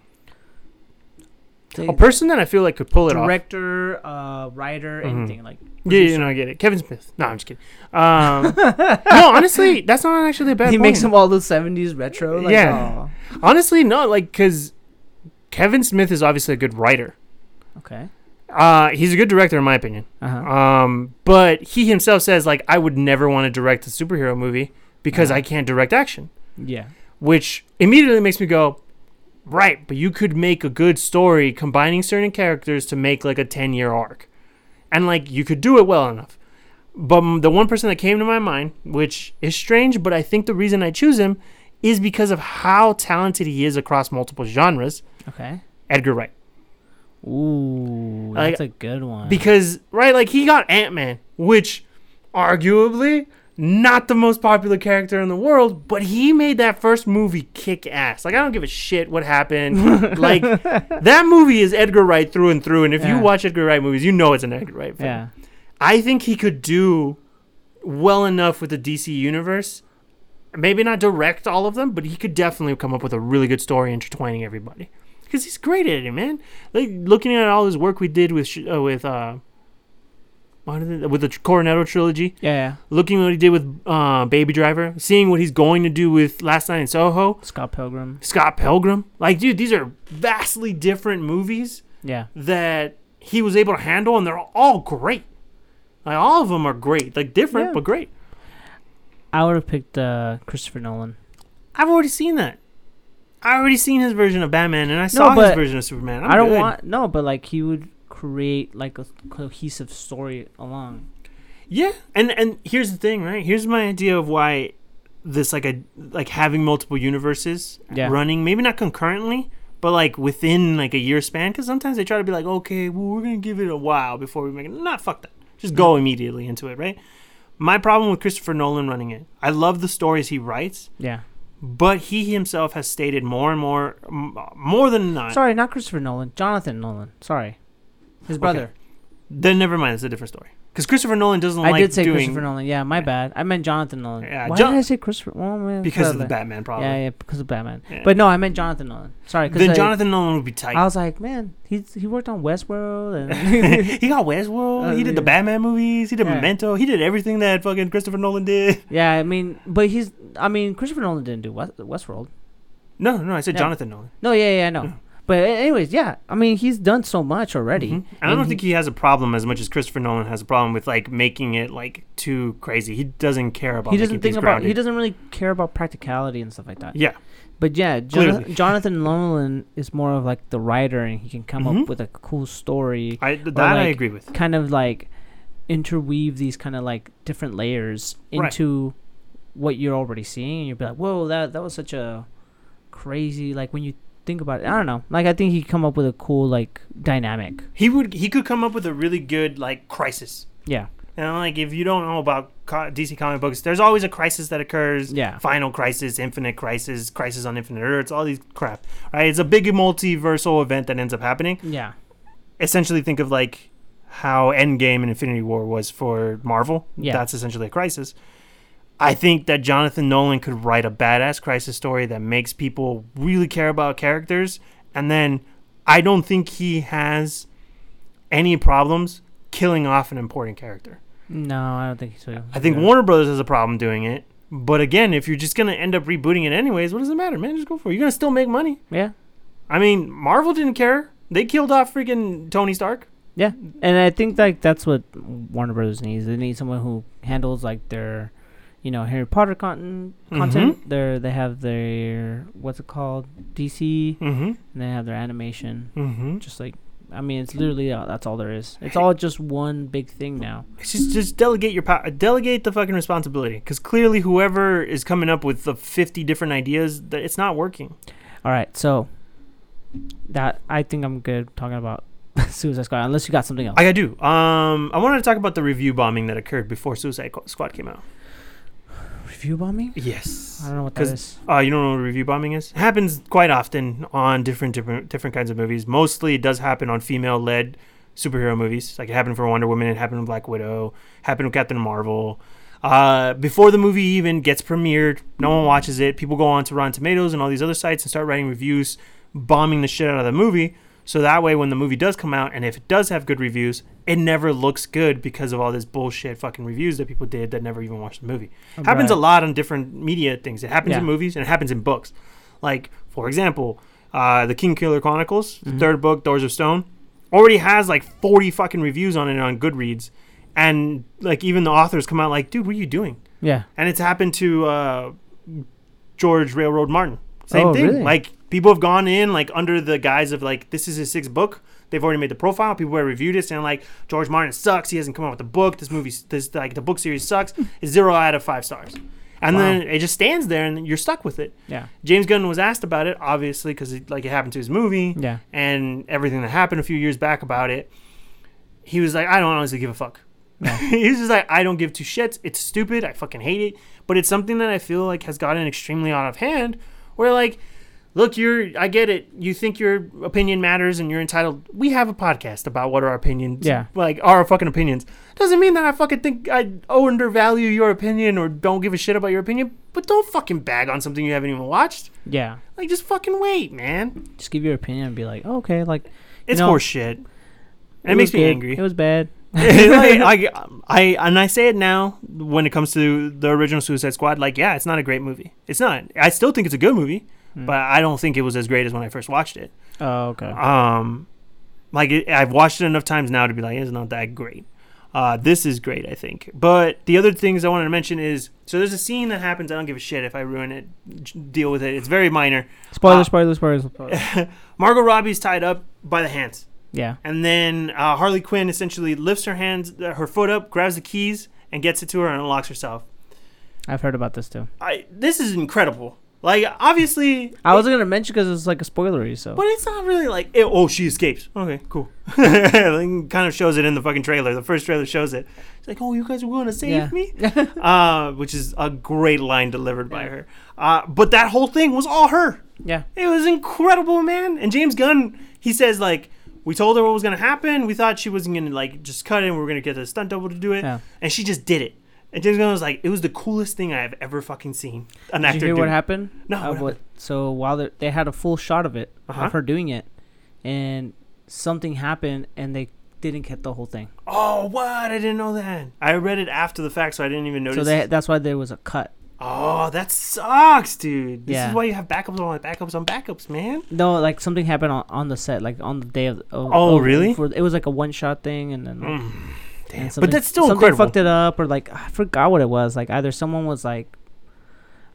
A person that I feel like could pull it off. director, uh, writer, Mhm. anything like. Yeah, you know, I get it. Kevin Smith. No, I'm just kidding. Um, no, honestly, that's not actually a bad. he makes point. them all the seventies retro. Like, Yeah. aw. Honestly, no, like because Kevin Smith is obviously a good writer. Okay. Uh, he's a good director in my opinion. Uh huh. Um, but he himself says like I would never want to direct a superhero movie because Yeah. I can't direct action, yeah. which immediately makes me go, right. But you could make a good story combining certain characters to make like a ten year arc, and like you could do it well enough. But the one person that came to my mind, which is strange, but I think the reason I choose him is because of how talented he is across multiple genres. Okay. Edgar Wright. Ooh, Like, that's a good one. because right like he got ant-man which arguably not the most popular character in the world but he made that first movie kick ass like i don't give a shit what happened like that movie is edgar wright through and through and if Yeah. you watch edgar wright movies you know it's an edgar wright film yeah. i think he could do well enough with the dc universe maybe not direct all of them but he could definitely come up with a really good story intertwining everybody because he's great at it, man. Like looking at all his work we did with uh, with uh, it? with the Cornetto trilogy, Yeah. Yeah. looking what he did with uh, Baby Driver, seeing what he's going to do with Last Night in Soho, Scott Pilgrim. Scott Pilgrim. Like, dude, these are vastly different movies Yeah. that he was able to handle, and they're all great. Like all of them are great, like different Yeah. but great. I would have picked uh, Christopher Nolan. I've already seen that. I already seen his version of Batman, and I saw his version of Superman. I'm I do not good. want no, but like he would create like a cohesive story along. Yeah, and and here's the thing, right? Here's my idea of why this like a like having multiple universes Yeah. running, maybe not concurrently, but like within like a year span, because sometimes they try to be like, okay, well, we're gonna give it a while before we make it. Not fuck that. Just go mm-hmm. immediately into it, right? My problem with Christopher Nolan running it, I love the stories he writes, Yeah. but he himself has stated more and more, m- more than not. Sorry, not Christopher Nolan. Jonathan Nolan. Sorry. His brother. Then never mind, it's a different story. Because Christopher Nolan doesn't I like did say doing Christopher Nolan. Yeah, my bad. I meant Jonathan Nolan. Yeah, Why Jon- did I say Christopher? Well, man, because of the. Batman problem. Yeah, yeah, because of Batman. Yeah. But no, I meant Jonathan Nolan. Sorry, because Then Jonathan Nolan would be tight. I was like, man, he's he worked on Westworld and he got Westworld. Uh, he did the yeah. Batman movies. He did Yeah. Memento. He did everything that fucking Christopher Nolan did. yeah, I mean, but he's I mean, Christopher Nolan didn't do West, Westworld. No, no, I said Yeah. Jonathan Nolan. No, yeah, yeah, I know. But anyways, yeah, I mean, he's done so much already. Mhm. I don't he- think he has a problem as much as Christopher Nolan has a problem with like making it like too crazy. He doesn't care about he doesn't think about grounded. he doesn't really care about practicality and stuff like that. Yeah, But yeah, Jonathan. Jonathan Nolan is more of like the writer, and he can come Mhm. up with a cool story, I th- that I like, agree with. kind of like interweave these kind of like different layers Right. into what you're already seeing, and you'll be like, "Whoa, that that was such a crazy." Like when you think about it, I don't know. Like I think he'd come up with a cool like dynamic. He would he could come up with a really good like crisis. Yeah, And like if you don't know about co- DC comic books, there's always a crisis that occurs. yeah, Final Crisis, Infinite Crisis, Crisis on Infinite Earths, all these crap. Right? It's a big multiversal event that ends up happening. yeah, Essentially, think of like how Endgame and Infinity War was for Marvel. Yeah. That's essentially a crisis. I think that Jonathan Nolan could write a badass crisis story that makes people really care about characters. And then I don't think he has any problems killing off an important character. No, I don't think so. I think Yeah. Warner Brothers has a problem doing it. But again, if you're just gonna end up rebooting it anyways, what does it matter, man? Just go for it. You're gonna still make money. Yeah, I mean, Marvel didn't care. They killed off freaking Tony Stark. yeah, and I think like that's what Warner Brothers needs. They need someone who handles like their, you know, Harry Potter content. Content. Their they have their what's it called DC, Mm-hmm. and they have their animation. Mm-hmm. Just like I mean, it's literally uh, that's all there is. It's all just one big thing now. It's just just delegate your power. Delegate the fucking responsibility. Because clearly, whoever is coming up with the 50 different ideas, that it's not working. All right, so that I think I'm good talking about Suicide Squad. Unless you got something else. I do. Um, I wanted to talk about the review bombing that occurred before Suicide Squad came out. Review bombing? Yes. I don't know what that is. Uh, you don't know what review bombing is? It happens quite often on different different different kinds of movies. Mostly, it does happen on female-led superhero movies. Like it happened for Wonder Woman, it happened with Black Widow, happened with Captain Marvel. Uh, before the movie even gets premiered, no one watches it. People go on to Rotten Tomatoes and all these other sites and start writing reviews, bombing the shit out of the movie. So that way, when the movie does come out, and if it does have good reviews, it never looks good because of all this bullshit fucking reviews that people did that never even watched the movie happens a lot on different media things. It happens in movies and it happens in books. Like for example, uh, the Kingkiller Chronicles, the Mhm. third book, Doors of Stone, already has like forty fucking reviews on it on Goodreads, and like even the authors come out like, dude, what are you doing? Yeah. And it's happened to uh, George Railroad Martin. Same Oh, thing. really? Like people have gone in like under the guise of like this is his sixth book. They've already made the profile. People have reviewed it saying like George Martin sucks. He hasn't come out with a book. This movie, this like the book series sucks. It's zero out of five stars. And Wow. then it just stands there, and you're stuck with it. Yeah. James Gunn was asked about it, obviously, because it, like it happened to his movie Yeah. and everything that happened a few years back about it. He was like, I don't honestly give a fuck. Yeah. he was just like, I don't give two shits. It's stupid. I fucking hate it. But it's something that I feel like has gotten extremely out of hand. Where like, look, you're, I get it. You think your opinion matters and you're entitled. We have a podcast about what our opinions, Yeah. like our fucking opinions. Doesn't mean that I fucking think I undervalue your opinion or don't give a shit about your opinion. But don't fucking bag on something you haven't even watched. Yeah. Like, just fucking wait, man. Just give your opinion and be like, oh, okay, like It's know, horse shit. And it, was makes me good. angry. It was bad. like, I, I, and I say it now when it comes to the original Suicide Squad. Like, yeah, it's not a great movie. It's not. I still think it's a good movie, Hmm. but I don't think it was as great as when I first watched it. Oh, okay. Um, like it, I've watched it enough times now to be like, it's not that great. Uh, this is great, I think. But the other things I wanted to mention is so there's a scene that happens. I don't give a shit if I ruin it. Deal with it. It's very minor. Spoilers, uh, spoilers, spoilers, spoilers. Margot Robbie's tied up by the hands. Yeah. And then uh, Harley Quinn essentially lifts her hands, uh, her foot up, grabs the keys, and gets it to her and unlocks herself. I've heard about this too. I this is incredible. Like obviously, I wasn't gonna mention because it's like a spoilery. So but it's not really like it, oh she escapes. Okay, cool. like, kind of shows it in the fucking trailer. The first trailer shows it. It's like oh you guys are going to save Yeah. me, uh, which is a great line delivered by her. Uh, but that whole thing was all her. yeah, It was incredible, man. And James Gunn, he says like, we told her what was gonna happen. We thought she wasn't gonna like just cut it. and We were gonna get a stunt double to do it, Yeah. and she just did it. And James Gunn was like, it was the coolest thing I have ever fucking seen. An Did actor you hear do. what happened? No, Uh, what what, so while they they had a full shot of it Uh-huh. of her doing it, and something happened, and they didn't get the whole thing. Oh, what? I didn't know that. I read it after the fact, so I didn't even notice. So they, that's why there was a cut. Oh, that sucks, dude. This Yeah. is why you have backups on backups on backups, man. No, like something happened on, on the set, like on the day of. of Oh, of- really? For, it was like a one shot thing, and then. Mm, and damn. But that's still something incredible. fucked it up, or like I forgot what it was. Like either someone was like,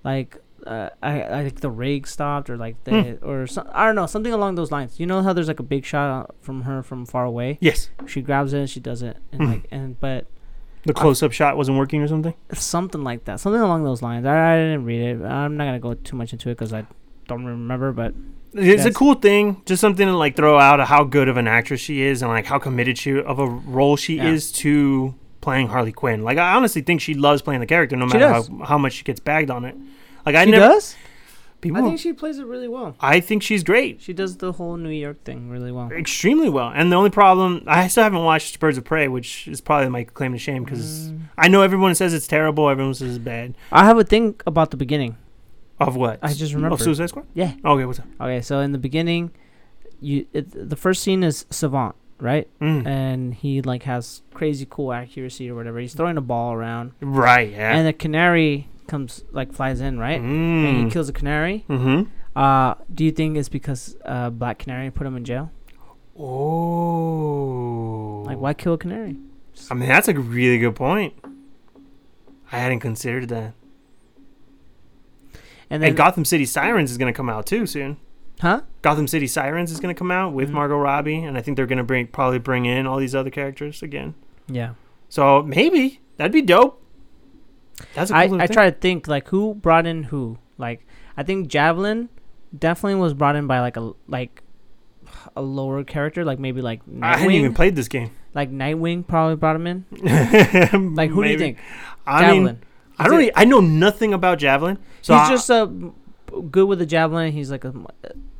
like uh, I, I like the rig stopped, or like the Hmm. or some, I don't know something along those lines. You know how there's like a big shot from her from far away. Yes, She grabs it, and she does it, and Mhm. like and but the close-up shot wasn't working or something. something like that, something along those lines. I, I didn't read it. I'm not gonna go too much into it because I don't remember. But It's a cool thing, just something to like throw out of how good of an actress she is and like how committed she of a role she Yeah. is to playing Harley Quinn. Like I honestly think she loves playing the character, no She matter does. how, how much she gets bagged on it. Like I she never does. People. I think she plays it really well. I think she's great, She does the whole New York thing really well. extremely well. And the only problem, I still haven't watched Birds of Prey, which is probably my claim to shame because Mm. I know everyone says it's terrible, everyone says it's bad. I have a thing about the beginning. Of what? I just Oh, remembered. Suicide Squad. Yeah. Okay, what's up? Okay, so in the beginning, you it, the first scene is Savant, right? Mm. And he like has crazy cool accuracy or whatever. He's throwing a ball around, right. Yeah. and the canary comes like flies in, right? And he Mm. kills a canary. Mm-hmm. Uh, do you think it's because uh, Black Canary put him in jail? Oh. Like, why kill a canary? I mean, that's a really good point. I hadn't considered that. And then, And Gotham City Sirens is going to come out too soon. huh? Gotham City Sirens is going to come out with Mhm. Margot Robbie, and I think they're going to bring probably bring in all these other characters again. Yeah. So maybe that'd be dope. That's a cool I little I try to think like who brought in who. Like, I think Javelin definitely was brought in by like a like a lower character, like maybe like I hadn't even played this game. Like Nightwing probably brought him in. Like who do you think? I Javelin. mean, I don't. I know nothing about Javelin. So he's I- just uh, good with the javelin. He's like a,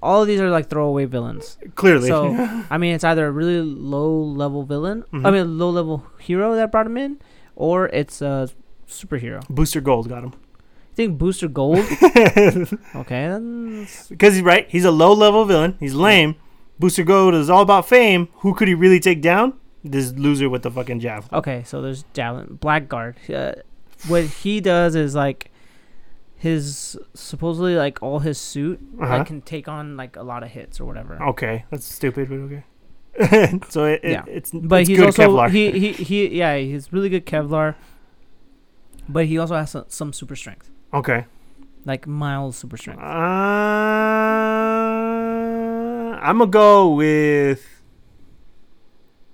all of these are like throwaway villains. clearly. So I mean, it's either a really low level villain, I Mhm. mean, low level hero that brought him in, or it's a superhero. Booster Gold got him. You think Booster Gold? okay, Because he's right. He's a low level villain. He's lame. Booster Gold is all about fame. Who could he really take down? This loser with the fucking javelin. okay. So there's javelin, Blackguard. Uh, what he does is like his supposedly like all his suit Uh-huh. like can take on like a lot of hits or whatever. Okay, that's stupid, but okay. so it, it, Yeah. it's But it's he's good also Kevlar. he, he he yeah he's really good Kevlar. But he also has some, some super strength, okay. like mild super strength. Uh, I'm gonna go with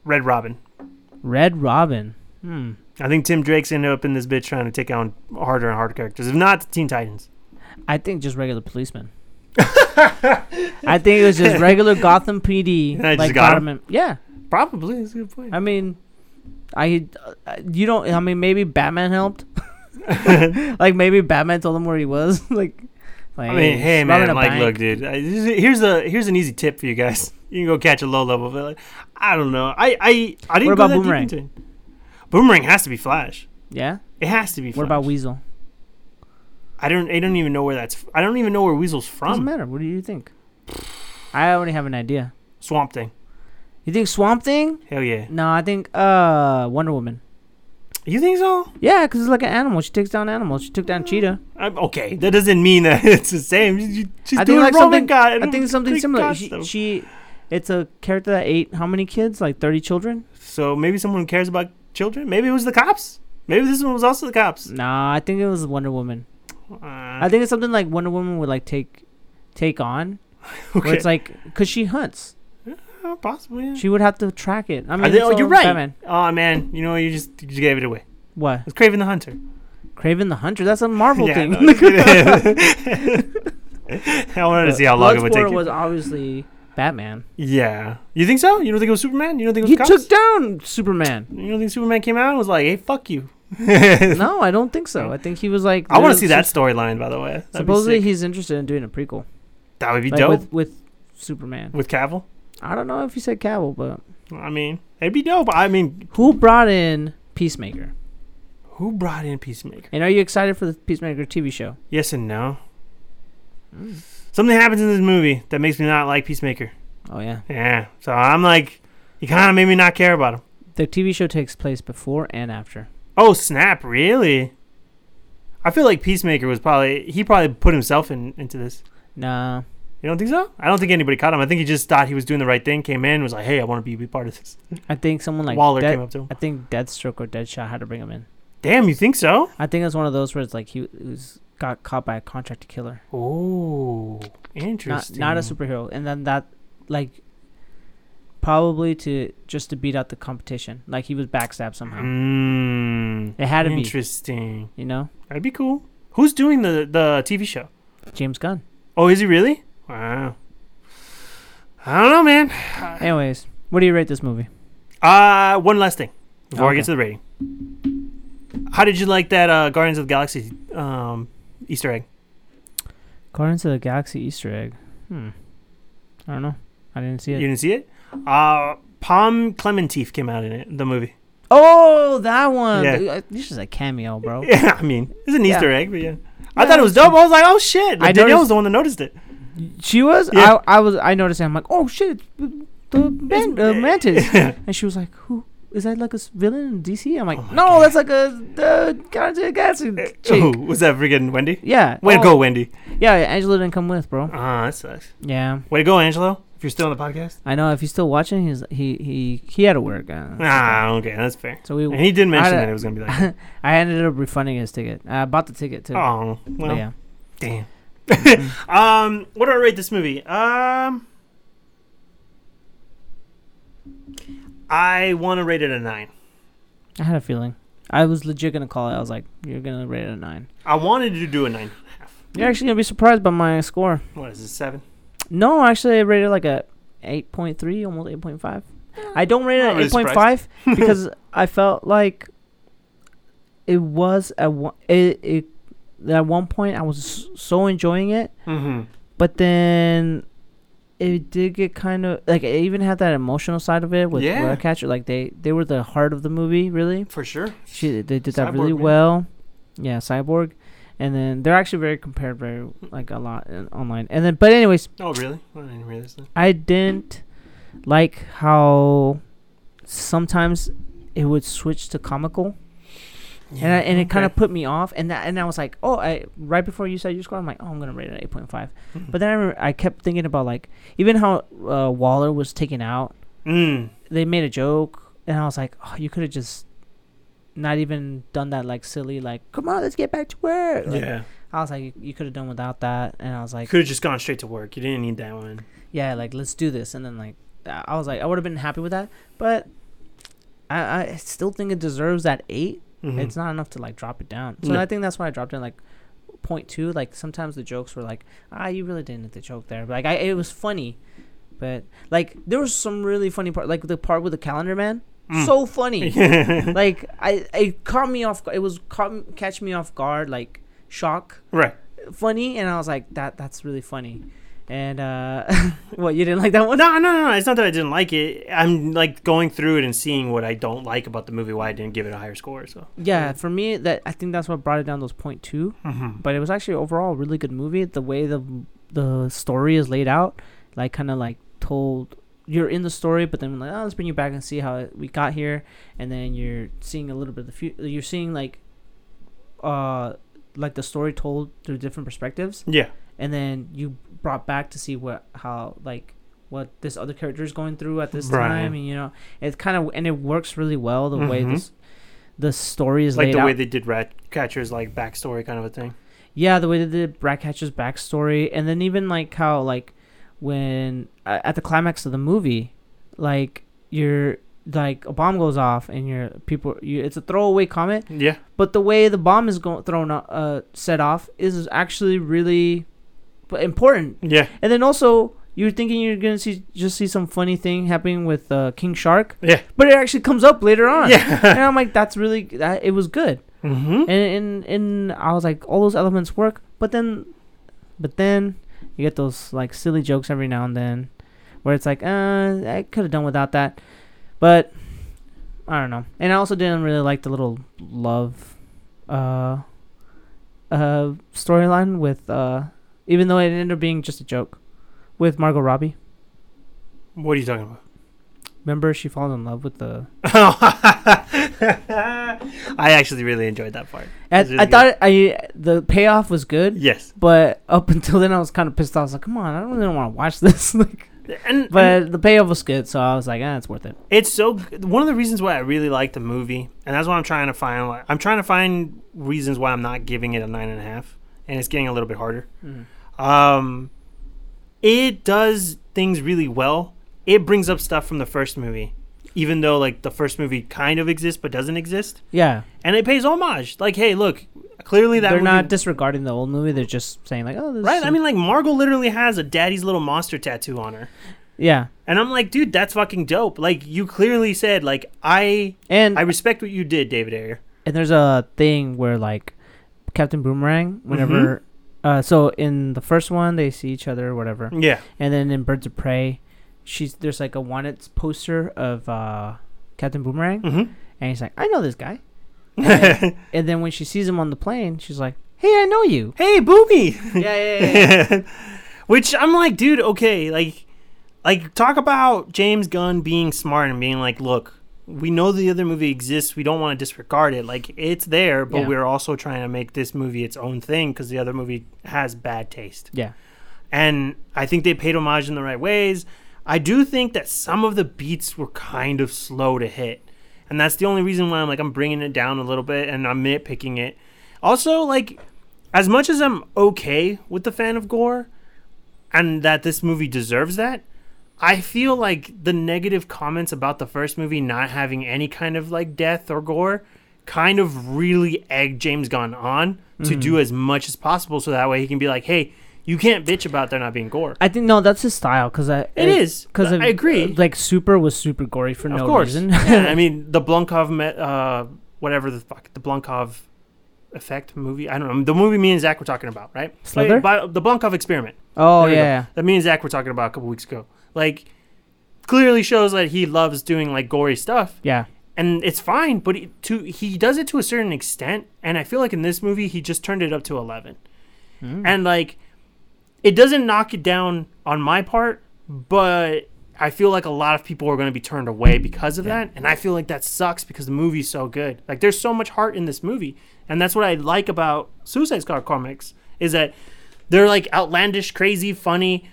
Red Robin. Red Robin. Hmm. I think Tim Drake's ended up in this bitch trying to take on harder and harder characters. If not, the Teen Titans. I think just regular policeman. I think it was just regular Gotham PD. And I just like got in- Yeah, Probably. That's a good point. I mean, I uh, you don't. I mean, maybe Batman helped. like maybe Batman told him where he was. like, like I mean, hey man, like, bank. look, dude. Here's a here's an easy tip for you guys. You can go catch a low level villain. I don't know. I I I didn't What about Boomerang? Boomerang has to be Flash. Yeah. It has to be. Flash. What about Weasel? I don't. I don't even know where that's. I don't even know where Weasel's from. Doesn't matter. What do you think? I already have an idea. Swamp Thing. You think Swamp Thing? Hell yeah. No, I think uh Wonder Woman. You think so? Yeah, because it's like an animal. She takes down animals. She took down Cheetah. I'm, okay, that doesn't mean that it's the same. She- She's I think doing like Roman something. God. I think something similar. She, she, it's a character that ate how many kids? Like thirty children? so maybe someone cares about children. Maybe it was the cops. Maybe this one was also the cops. Nah, I think it was Wonder Woman. Uh, I think it's something like Wonder Woman would like take, take on. Where it's like, cause she hunts, Uh, possibly. Yeah. she would have to track it. I mean, think- oh, you're right. Batman. Oh man, you know? You just you just gave it away. What? It's Kraven the Hunter. Kraven the Hunter? That's a Marvel Yeah, thing. no. I wanted to see how long it would take. You. was obviously Batman. Yeah, you think so? You don't think it was Superman? You don't think it He was cops? took down Superman. you don't think Superman came out and was like, "Hey, fuck you"? no, I don't think so. I think he was like. I want to see that storyline, by the way. That'd Supposedly, he's interested in doing a prequel. that would be Like dope with, with Superman. with Cavill. I don't know if he said Cavill, but I mean, it'd be dope. I mean, who brought in Peacemaker? who brought in Peacemaker? And are you excited for the Peacemaker TV show? Yes and no. Mm. Something happens in this movie that makes me not like Peacemaker. Oh yeah, Yeah, so I'm like, you kind of made me not care about him. the TV show takes place before and after. Oh snap! Really? I feel like Peacemaker was probably he probably put himself in into this. Nah, You don't think so? I don't think anybody caught him. I think he just thought he was doing the right thing. Came in, was like, "Hey, I want to be, be part of this." I think someone like Waller Dead- came up to him. I think Deathstroke or Deadshot had to bring him in. Damn, you think so? I think it's one of those where it's like he was got caught by a contract killer, Oh, not interesting. not a superhero, and then that like probably to just to beat out the competition. Like he was backstabbed somehow. Mm, It had to be, interesting. you know, That'd be cool. Who's doing the the TV show? James Gunn. Oh, is he really? Wow. I don't know, man. Anyways, what do you rate this movie? Uh, one last thing before I get to the rating. How did you like that uh, Guardians of the Galaxy um, Easter egg? Guardians of the Galaxy Easter egg. Hmm. I don't know. I didn't see it. You didn't see it? Uh, Pom Klementieff came out in it, the movie. Oh, that one. Yeah. Uh, This is a cameo, bro. Yeah, I mean, it's an Yeah. Easter egg, but yeah. I Yeah, thought it was dope. I was like, oh shit. But I Danielle noticed- was the one that noticed it. She was. Yeah. I, I was. I noticed. it. I'm like, oh shit, the man, uh, mantis. And she was like, who? Is that like a villain in DC? I'm like, Oh no, God. that's like a the Guardians Galaxy Oh, chick. was that friggin' Wendy? Yeah. Way to Oh, go, Wendy. Yeah, yeah, Angela didn't come with, bro. Ah, that sucks. Yeah, Way to go, Angelo. If you're still on the podcast. I know. If he's still watching, he's he he he had to work. Uh, Ah, okay, that's fair. So we. And he did mention I- that it was gonna be like. I ended up refunding his ticket. I bought the ticket too. oh, But well, yeah. damn. Um, what do I rate this movie? Um, I want to rate it a nine. I had a feeling. I was legit gonna call it. I was like, "You're gonna rate it a nine. I wanted to do a nine. You're actually gonna be surprised by my score. What is it? Seven. No, actually, I rated it like a eight point three, almost eight point five. I don't rate it at really eight point five because I felt like it was a one. It, it at one point I was so enjoying it, Mm-hmm. but then it did get kind of like it even had that emotional side of it with Yeah. Ratcatcher. Like they they were the heart of the movie, really. For sure. She they did that really man. well. Yeah, Cyborg. And then they're actually very compared very like a lot in, online. And then but anyways, Oh, really? I didn't realize that. I didn't like how sometimes it would switch to comical. And I, and it kind of put me off, and that and I was like, oh, I right before you said your score, I'm like, oh, I'm gonna rate it eight point five. Mm-hmm. But then I, remember, I kept thinking about like even how uh, Waller was taken out. Mm. They made a joke, and I was like, oh, you could have just not even done that like silly like, come on, let's get back to work. Like, yeah. I was like, you, you could have done without that, and I was like, Could have just gone straight to work. You didn't need that one. yeah, like let's do this, and then like I was like, I would have been happy with that, but I I still think it deserves that eight. Mhm. It's not enough to like drop it down. So No. I think that's why I dropped it like point two. Like sometimes the jokes were like, ah, you really didn't hit the joke there. But, like I, it was funny, but like there was some really funny part, like the part with the calendar man. Mm. So funny. like I, it caught me off. It was caught, catch me off guard, like shock, Right. funny, and I was like, that that's really funny. And uh, what you didn't like that one? No, no, no, no. It's not that I didn't like it. I'm like going through it and seeing what I don't like about the movie, why I didn't give it a higher score. So. Yeah, for me, that I think that's what brought it down those point two. Mm-hmm. but it was actually overall a really good movie. The way the the story is laid out, like kind of like told you're in the story, but then like oh, let's bring you back and see how we got here, and then you're seeing a little bit of the future. You're seeing like, uh, like the story told through different perspectives, Yeah. And then you brought back to see what how like what this other character is going through at this Right. time, and you know it's kind of and it works really well the way Mhm. this the story is Like the out. way they did Ratcatcher's like backstory kind of a thing. Yeah, the way they did Ratcatcher's backstory, and then even like how like when uh, at the climax of the movie, like you're like a bomb goes off and you're people you it's a throwaway comment, Yeah. but the way the bomb is going thrown uh set off is actually really important. Yeah. And then also you're thinking you're gonna see just see some funny thing happening with uh, King Shark, Yeah. but it actually comes up later on. Yeah. and I'm like, that's really that it was good. mm-hmm. and and and I was like, all those elements work, but then, but then you get those like silly jokes every now and then, where it's like, uh, I could have done without that, but I don't know. And I also didn't really like the little love, uh, uh, storyline with uh, even though it ended up being just a joke, with Margot Robbie. What are you talking about? Remember, she falls in love with the. I actually really enjoyed that part. I, really I good. thought I the payoff was good. Yes. But up until then, I was kind of pissed off. I was like, "Come on, I don't really want to watch this." like, And but the payoff was good, so I was like, "Ah, it's worth it." it's so one of the reasons why I really like the movie, and that's what I'm trying to find. like, I'm trying to find reasons why I'm not giving it a nine and a half, and it's getting a little bit harder. Um, it does things really well. It brings up stuff from the first movie, even though like the first movie kind of exists but doesn't exist, Yeah, and it pays homage. Like, hey, look, clearly that they're movie- not disregarding the old movie. They're just saying like, "Oh, this right. I mean, like Margot literally has a daddy's little monster tattoo on her. yeah." And I'm like, dude, that's fucking dope. Like, you clearly said, like, I And I respect what you did, David Ayer. and there's a thing where like Captain Boomerang, whenever, Mm-hmm. Uh, so in the first one they see each other or whatever, Yeah. and then in Birds of Prey, she's there's like a wanted poster of uh Captain Boomerang, Mm-hmm. and he's like, "I know this guy." And then when she sees him on the plane, she's like, "Hey, I know you." hey, Boomy. yeah, yeah, yeah. Which I'm like, dude, okay, like, like talk about James Gunn being smart and being like, look, we know the other movie exists. We don't want to disregard it. Like, it's there, but Yeah. we're also trying to make this movie its own thing because the other movie has bad taste. yeah. and I think they paid homage in the right ways. I do think that some of the beats were kind of slow to hit, and that's the only reason why I'm like I'm bringing it down a little bit and I'm nitpicking it. Also, like as much as I'm okay with the fan of gore, and that this movie deserves that, I feel like the negative comments about the first movie not having any kind of like death or gore kind of really egged James Gunn on to do as much as possible so that way he can be like, hey, you can't bitch about there not being gore. I think no, that's his style because I It is, because I agree. Like Super was super gory for of no course. reason. yeah, I mean, the Blunkov, met, uh, whatever the fuck, the Blunkov effect movie. I don't know. The movie me and Zach were talking about, right? Slither? By- the Blunkov experiment. oh There we go. yeah, That me and Zach were talking about a couple weeks ago. Like, clearly shows that he loves doing like gory stuff. yeah, and it's fine but he, to he does it to a certain extent and i feel like in this movie he just turned it up to 11 Mm. and like it doesn't knock it down on my part but i feel like a lot of people are going to be turned away because of that and i feel like that sucks because the movie's so good like there's so much heart in this movie and that's what i like about suicide squad comics is that they're like outlandish crazy funny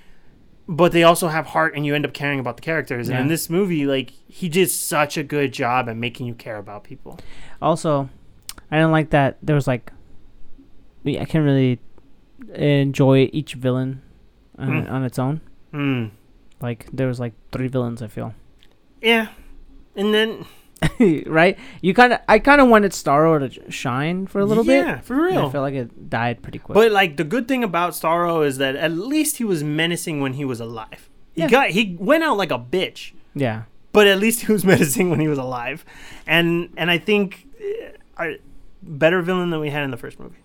but they also have heart and you end up caring about the characters and in this movie like he did such a good job at making you care about people Also, I didn't like that there was like, I can't really enjoy each villain on, Hmm. on its own. mm. Like there was like three villains. I feel yeah and then right. You kind of I kind of wanted Starro to shine for a little bit. yeah for real. I felt like it died pretty quick. but like the good thing about starro is that at least he was menacing when he was alive he Yeah. got he went out like a bitch yeah, but at least he was menacing when he was alive and and i think uh, better villain than we had in the first movie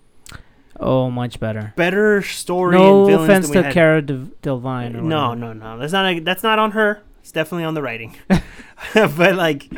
oh, much better. better story No offense to had. Cara De- Delevingne. or No, no, no. That's not. A, that's not on her. It's definitely on the writing. but like,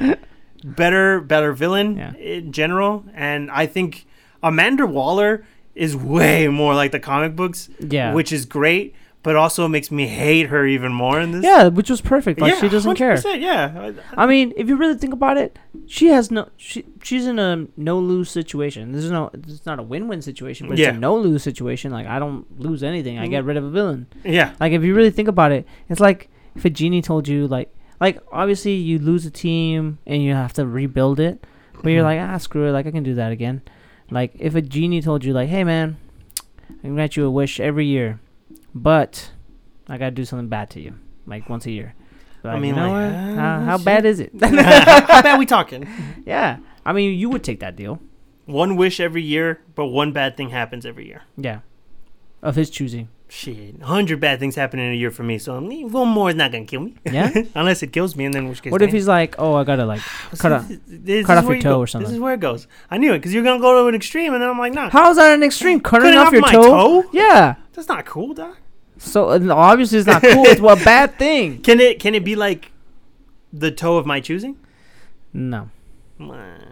better, better villain Yeah. in general, and I think Amanda Waller is way more like the comic books, Yeah. which is great. But also makes me hate her even more in this. yeah, which was perfect. Like she doesn't care. 100%, Yeah, I mean, if you really think about it, she has no. She she's in a no lose situation. This is no. It's not a win win situation, but Yeah. it's a no lose situation. Like I don't lose anything. I mm-hmm. get rid of a villain. yeah, Like if you really think about it, it's like if a genie told you like like obviously you lose a team and you have to rebuild it, but you're like ah screw it. Like I can do that again. Like if a genie told you like hey man, I can grant you a wish every year, but I gotta do something bad to you like once a year. I mean, you know like, uh, how, how bad is it? How bad we talking? yeah, I mean you would take that deal. One wish every year, but one bad thing happens every year. Yeah, of his choosing. Shit, hundred bad things happen in a year for me, so one more is not gonna kill me. Yeah? unless it kills me, and then which case. What if damn. he's like, oh, I gotta like cut off- this cut off your toe go. or something. This is where it goes. I knew it because you're gonna go to an extreme, and then I'm like, nah. How is that an extreme? Cutting, Cutting off, off your toe? toe? Yeah. That's not cool, doc. So uh, obviously it's not cool. It's a bad thing. Can it? Can it be like the toe of my choosing? No.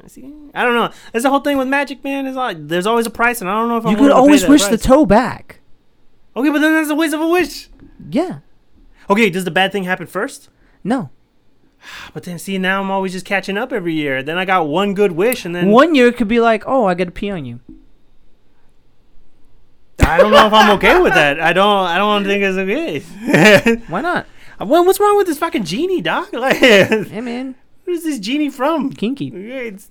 See, I don't know. That's the whole thing with magic, man. Is like there's always a price, and I don't know if I'm You willing could always wish the toe back. Okay, but then that's a waste of a wish. Yeah. Okay, does the bad thing happen first? No. But then see, now I'm always just catching up every year. Then I got one good wish, and then One year it could be like, oh, I got to pee on you. I don't know if I'm okay with that. I don't. I don't think it's okay. Why not? Well, what's wrong with this fucking genie, doc? Like, Hey man, where's this genie from? kinky. It's,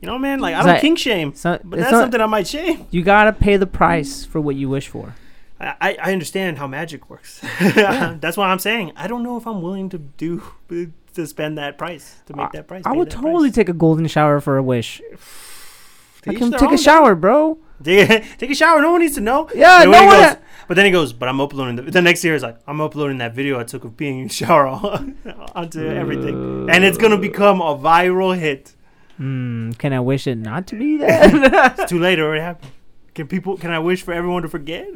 you know, man. Like, I don't like- kink shame, So but that's not- something I might shame. you gotta pay the price for what you wish for. I, I I understand how magic works. that's why I'm saying I don't know if I'm willing to do to spend that price to make that price. I would totally price. take a golden shower for a wish. To I can take a shower, bro. Take, a shower. No one needs to know. Yeah, no one goes- ha- but then he goes, but I'm uploading the, the next year is like I'm uploading that video I took of being in the shower onto everything, and it's gonna become a viral hit. Hmm. Can I wish it not to be that? It's too late. It already happened. Can people? Can I wish for everyone to forget?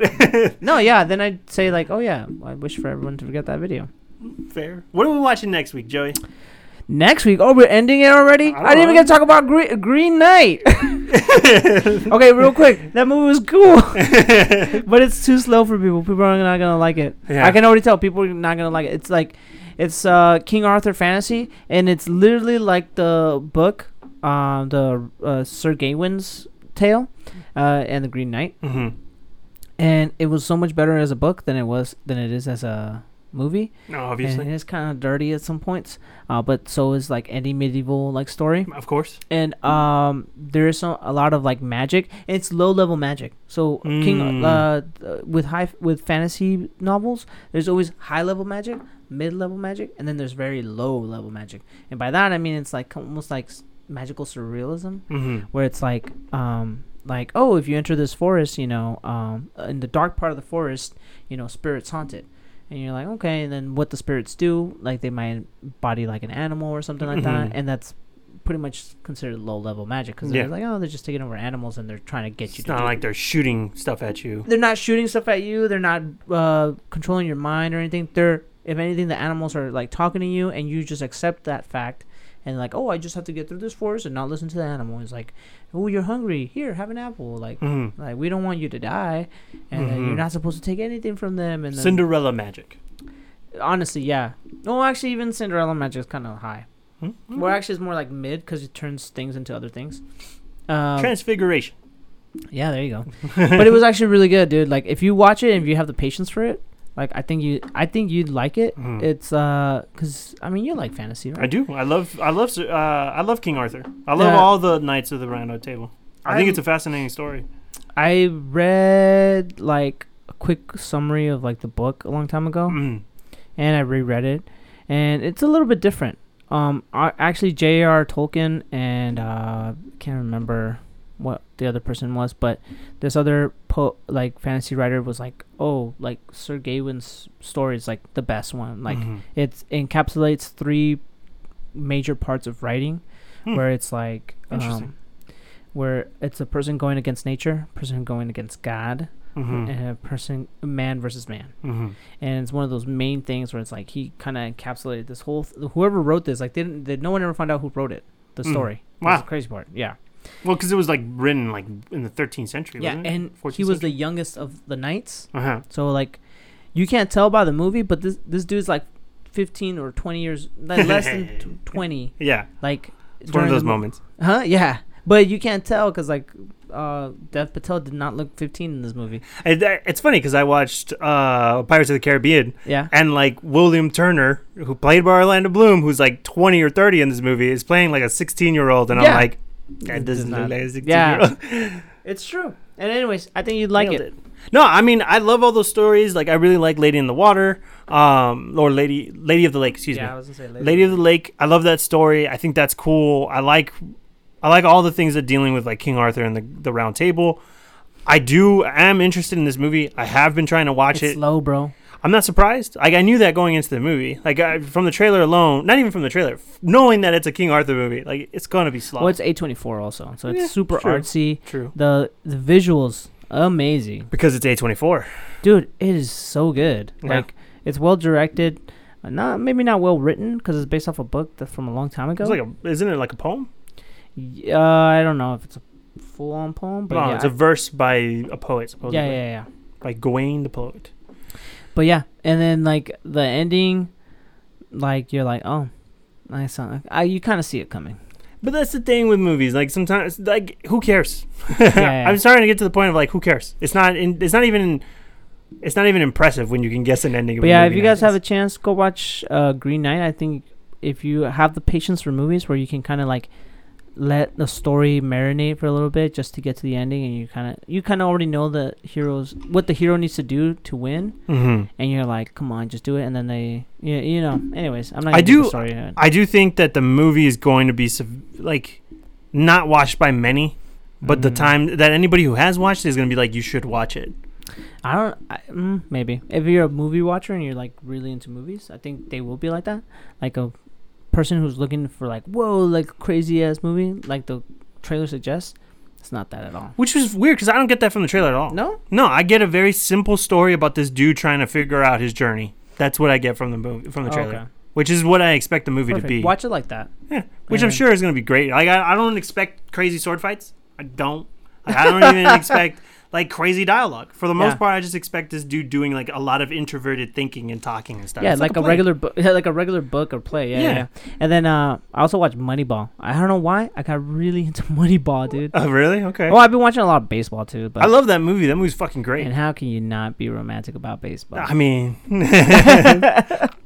no, yeah. Then I'd say like, oh yeah, I wish for everyone to forget that video. Fair. What are we watching next week, Joey? Next week, oh, we're ending it already. I I, didn't even get to talk about Green, Green Knight. okay, real quick, that movie was cool, but it's too slow for people. People are not gonna like it. Yeah. I can already tell people are not gonna like it. It's like, it's uh King Arthur fantasy, and it's literally like the book, um, the uh, Sir Gawain's tale, uh, and the Green Knight, hmm and it was so much better as a book than it was than it is as a movie. No, And obviously, it is kind of dirty at some points, uh, but so is like any medieval like story of course. and um there is some, a lot of like magic it's low level magic so king Mm. uh with high with fantasy novels there's always high level magic mid level magic and then there's very low level magic and by that i mean it's like almost like magical surrealism hmm where it's like um like oh if you enter this forest you know um in the dark part of the forest you know spirits haunt it and you're like okay and then what the spirits do like they might body like an animal or something like that Mhm. and that's pretty much considered low level magic because Yeah. they're like oh they're just taking over animals and they're trying to get you It's to not like they're shooting stuff at you. they're not shooting stuff at you they're not uh, controlling your mind or anything they're if anything the animals are like talking to you and you just accept that fact and like oh i just have to get through this forest and not listen to the animal it's like oh you're hungry here have an apple like hmm like we don't want you to die and uh, Mhm. you're not supposed to take anything from them and then, Cinderella magic. honestly yeah no actually even cinderella magic is kind of high Hmm? well actually it's more like mid because it turns things into other things um, Transfiguration. yeah there you go but it was actually really good, dude. Like if you watch it and if you have the patience for it, like I think you, I think you'd like it. Mhm. It's uh, cause I mean you like fantasy, right? I do. I love. I love. Uh, I love King Arthur. I love Yeah. all the knights of the Round Table. I think I'm- it's a fascinating story. I read like a quick summary of like the book a long time ago, Mm. and I reread it, and it's a little bit different. Um, I, actually, J.R. Tolkien and uh, can't remember what the other person was, but this other po- like fantasy writer was like, oh, like Sir Gawain's story is like the best one, like. Mhm. it encapsulates three major parts of writing Hmm. where it's like um, where it's a person going against nature person going against god Mhm. and a person man versus man Mhm. and it's one of those main things where it's like he kind of encapsulated this whole th- whoever wrote this like didn't they, no one ever found out who wrote it the Mm. story Wow. That's the crazy part yeah Well, because it was like written like in the 13th century. yeah wasn't it? and 14th he was the youngest of the knights Uh-huh. so like you can't tell by the movie but this this dude's like 15 or 20 years like less than t- 20 Yeah, like it's one of during those mo- moments. Huh? Yeah, but you can't tell because like uh, Dev Patel did not look 15 in this movie. It, it's funny because I watched uh, Pirates of the Caribbean Yeah. and like William Turner, who played by Orlando Bloom, who's like 20 or 30 in this movie, is playing like a 16 year old, and Yeah. I'm like, that does doesn't look not- like a 16 Yeah. year old. It's true. And anyways, I think you'd like Nailed it. No, I mean I love all those stories. Like I really like Lady in the Water, um, or Lady Lady of the Lake. Excuse yeah, I me, was gonna say later. Lady of the Lake. I love that story. I think that's cool. I like I like all the things that dealing with like King Arthur and the the Round Table. I do am interested in this movie. I have been trying to watch it's it. slow, bro. I'm not surprised. Like I knew that going into the movie. Like I, from the trailer alone, not even from the trailer, f- knowing that it's a King Arthur movie, like it's gonna be slow. Well, it's A24 also, so it's Yeah, super true. artsy. True. The the visuals amazing, Because it's A24. dude. It is so good. Yeah. Like it's well directed. uh, Not maybe not well written because it's based off a book that from a long time ago. It's like a, isn't it like a poem? Y- uh, I don't know if it's a full on poem, but no, yeah, it's a verse by a poet, supposedly. yeah, yeah, yeah. By Gawain the poet. But yeah, and then like the ending, like you're like, oh, nice. uh, I you kind of see it coming. But that's the thing with movies. Like sometimes, like who cares? yeah. I'm starting to get to the point of like, who cares? It's not. In, it's not even. It's not even impressive when you can guess an ending. of But yeah, if you guys have a chance, go watch uh, Green Knight. I think if you have the patience for movies where you can kind of like let the story marinate for a little bit just to get to the ending, and you kind of you kind of already know the heroes what the hero needs to do to win, Mhm. and you're like, come on, just do it, and then they, yeah, you know. Anyways, I'm not. I the do-. I do think that the movie is going to be like not watched by many, but the Mhm. time that anybody who has watched it is going to be like, you should watch it. I don't. I, mm, maybe if you're a movie watcher and you're like really into movies, I think they will be like that. Like a person who's looking for like whoa, like crazy ass movie, like the trailer suggests. It's not that at all. Which is weird because I don't get that from the trailer at all. No. No, I get a very simple story about this dude trying to figure out his journey. That's what I get from the movie, from the oh, trailer, Oh, Okay. which is what I expect the movie Perfect. to be. Watch it like that. Yeah, which I'm sure is going to be great. Like I, I don't expect crazy sword fights. I don't. Like, I don't even expect like crazy dialogue. For the most Yeah. part, I just expect this dude doing like a lot of introverted thinking and talking and stuff. yeah, It's like, a, play. regular book, like a regular book or play. Yeah, yeah. Yeah. And then uh, I also watched Moneyball. I don't know why I got really into Moneyball, dude. Oh, really? Okay. Well, I've been watching a lot of baseball too. But I love that movie. That movie's fucking great. And how can you not be romantic about baseball? I mean,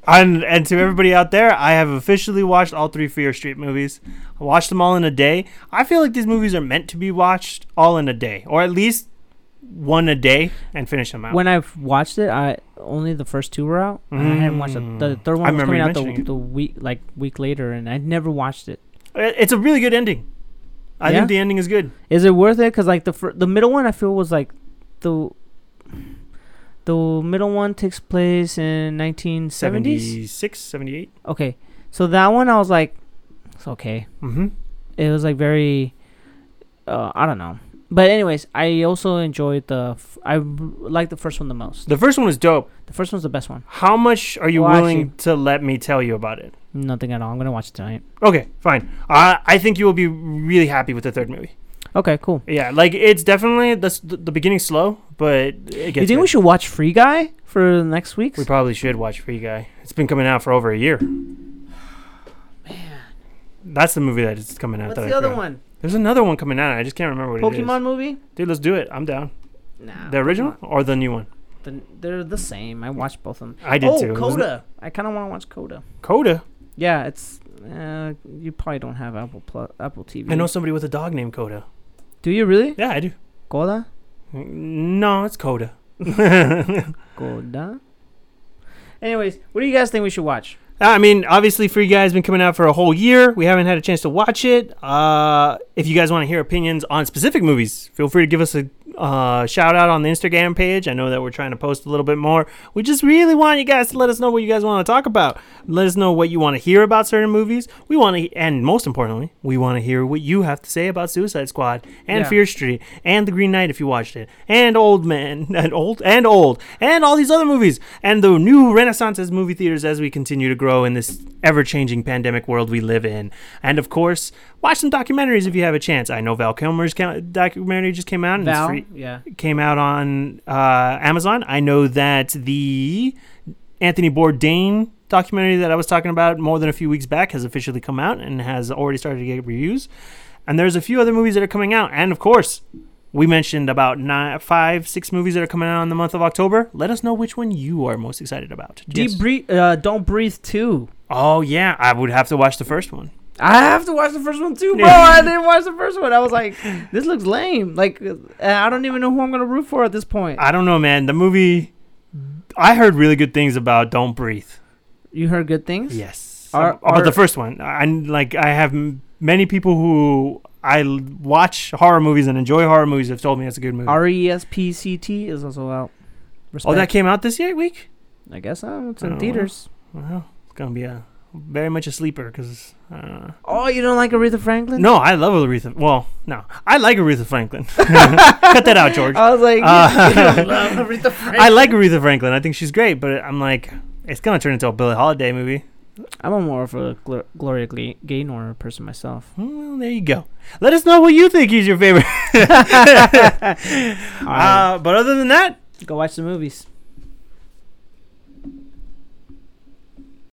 and, and to everybody out there, I have officially watched all three Fear Street movies. I watched them all in a day. I feel like these movies are meant to be watched all in a day, or at least one a day, and finish them out. when I've watched it, I only the first two were out. and I hadn't watched the, the Mm. third I one was remember coming out the, the week like week later, and I never watched it. It- it's a really good ending. I Yeah? think the ending is good. Is it worth it? Cause like the fir- the middle one, I feel was like the the middle one takes place in 1970s. 76, 78. Okay, so that one I was like, it's okay. Mm-hmm. It was like very, uh, I don't know. But anyways, I also enjoyed the. F- I like the first one the most. The first one was dope. The first one's the best one. How much are you Well, willing actually- to let me tell you about it? Nothing at all. I'm gonna watch it tonight. Okay, fine. Uh, I think you will be really happy with the third movie. Okay, cool. Yeah, like it's definitely the s- the beginning slow, but it gets. You think good. we should watch Free Guy for the next week? We probably should watch Free Guy. It's been coming out for over a year. Man, that's the movie that is coming out. What's that I the other forgot. one? There's another one coming out. I just can't remember what it is. Pokemon movie? Dude, let's do it. I'm down. Nah. The original or the new one? The, they're the same. I watched both of them. I did oh, too. Wasn't Coda. I kind of want to watch Coda. Coda. Yeah, it's. Uh, you probably don't have Apple Plus, Apple TV. I know somebody with a dog named Coda. Do you really? Yeah, I do. Coda. No, it's Coda. Coda. Anyways, what do you guys think we should watch? I mean, obviously, Free Guy has been coming out for a whole year. We haven't had a chance to watch it. Uh, if you guys want to hear opinions on specific movies, feel free to give us a uh, shout out on the Instagram page. I know that we're trying to post a little bit more. We just really want you guys to let us know what you guys want to talk about. Let us know what you want to hear about certain movies. We want to, and most importantly, we want to hear what you have to say about Suicide Squad and Yeah. Fear Street and The Green Knight if you watched it, and Old Man and Old and Old and all these other movies and the new renaissance as movie theaters as we continue to grow in this ever-changing pandemic world we live in. And of course, watch some documentaries if you have a chance. I know Val Kilmer's documentary just came out and Val. Yeah. came out on uh, Amazon. I know that the Anthony Bourdain documentary that I was talking about more than a few weeks back has officially come out and has already started to get reviews. And there's a few other movies that are coming out. And of course, we mentioned about nine, five, six movies that are coming out in the month of October. Let us know which one you are most excited about. Deep Yes. breathe. Uh, don't breathe too. Oh yeah, I would have to watch the first one. I have to watch the first one too, bro. I didn't watch the first one. I was like, this looks lame. Like, I don't even know who I'm gonna root for at this point. I don't know, man. The movie, I heard really good things about Don't Breathe. You heard good things. Yes. Are- about are- the first one. I like I have many people who I watch horror movies and enjoy horror movies have told me it's a good movie. R E S P C T is also out. oh, that came out this year week. I guess so. It's in Oh, theaters. Well, it's gonna be a very much a sleeper because. Uh, Oh, you don't like Aretha Franklin? no, I love Aretha. Well, no, I like Aretha Franklin. Cut that out, George. I was like, Uh, you don't love Aretha Franklin. I like Aretha Franklin. I think she's great, but I'm like, it's gonna turn into a Billie Holiday movie. I'm a more of a Gl- Gloria Gla- Gaynor person myself. Well, there you go. Let us know what you think is your favorite. All right, uh, but other than that, go watch the movies.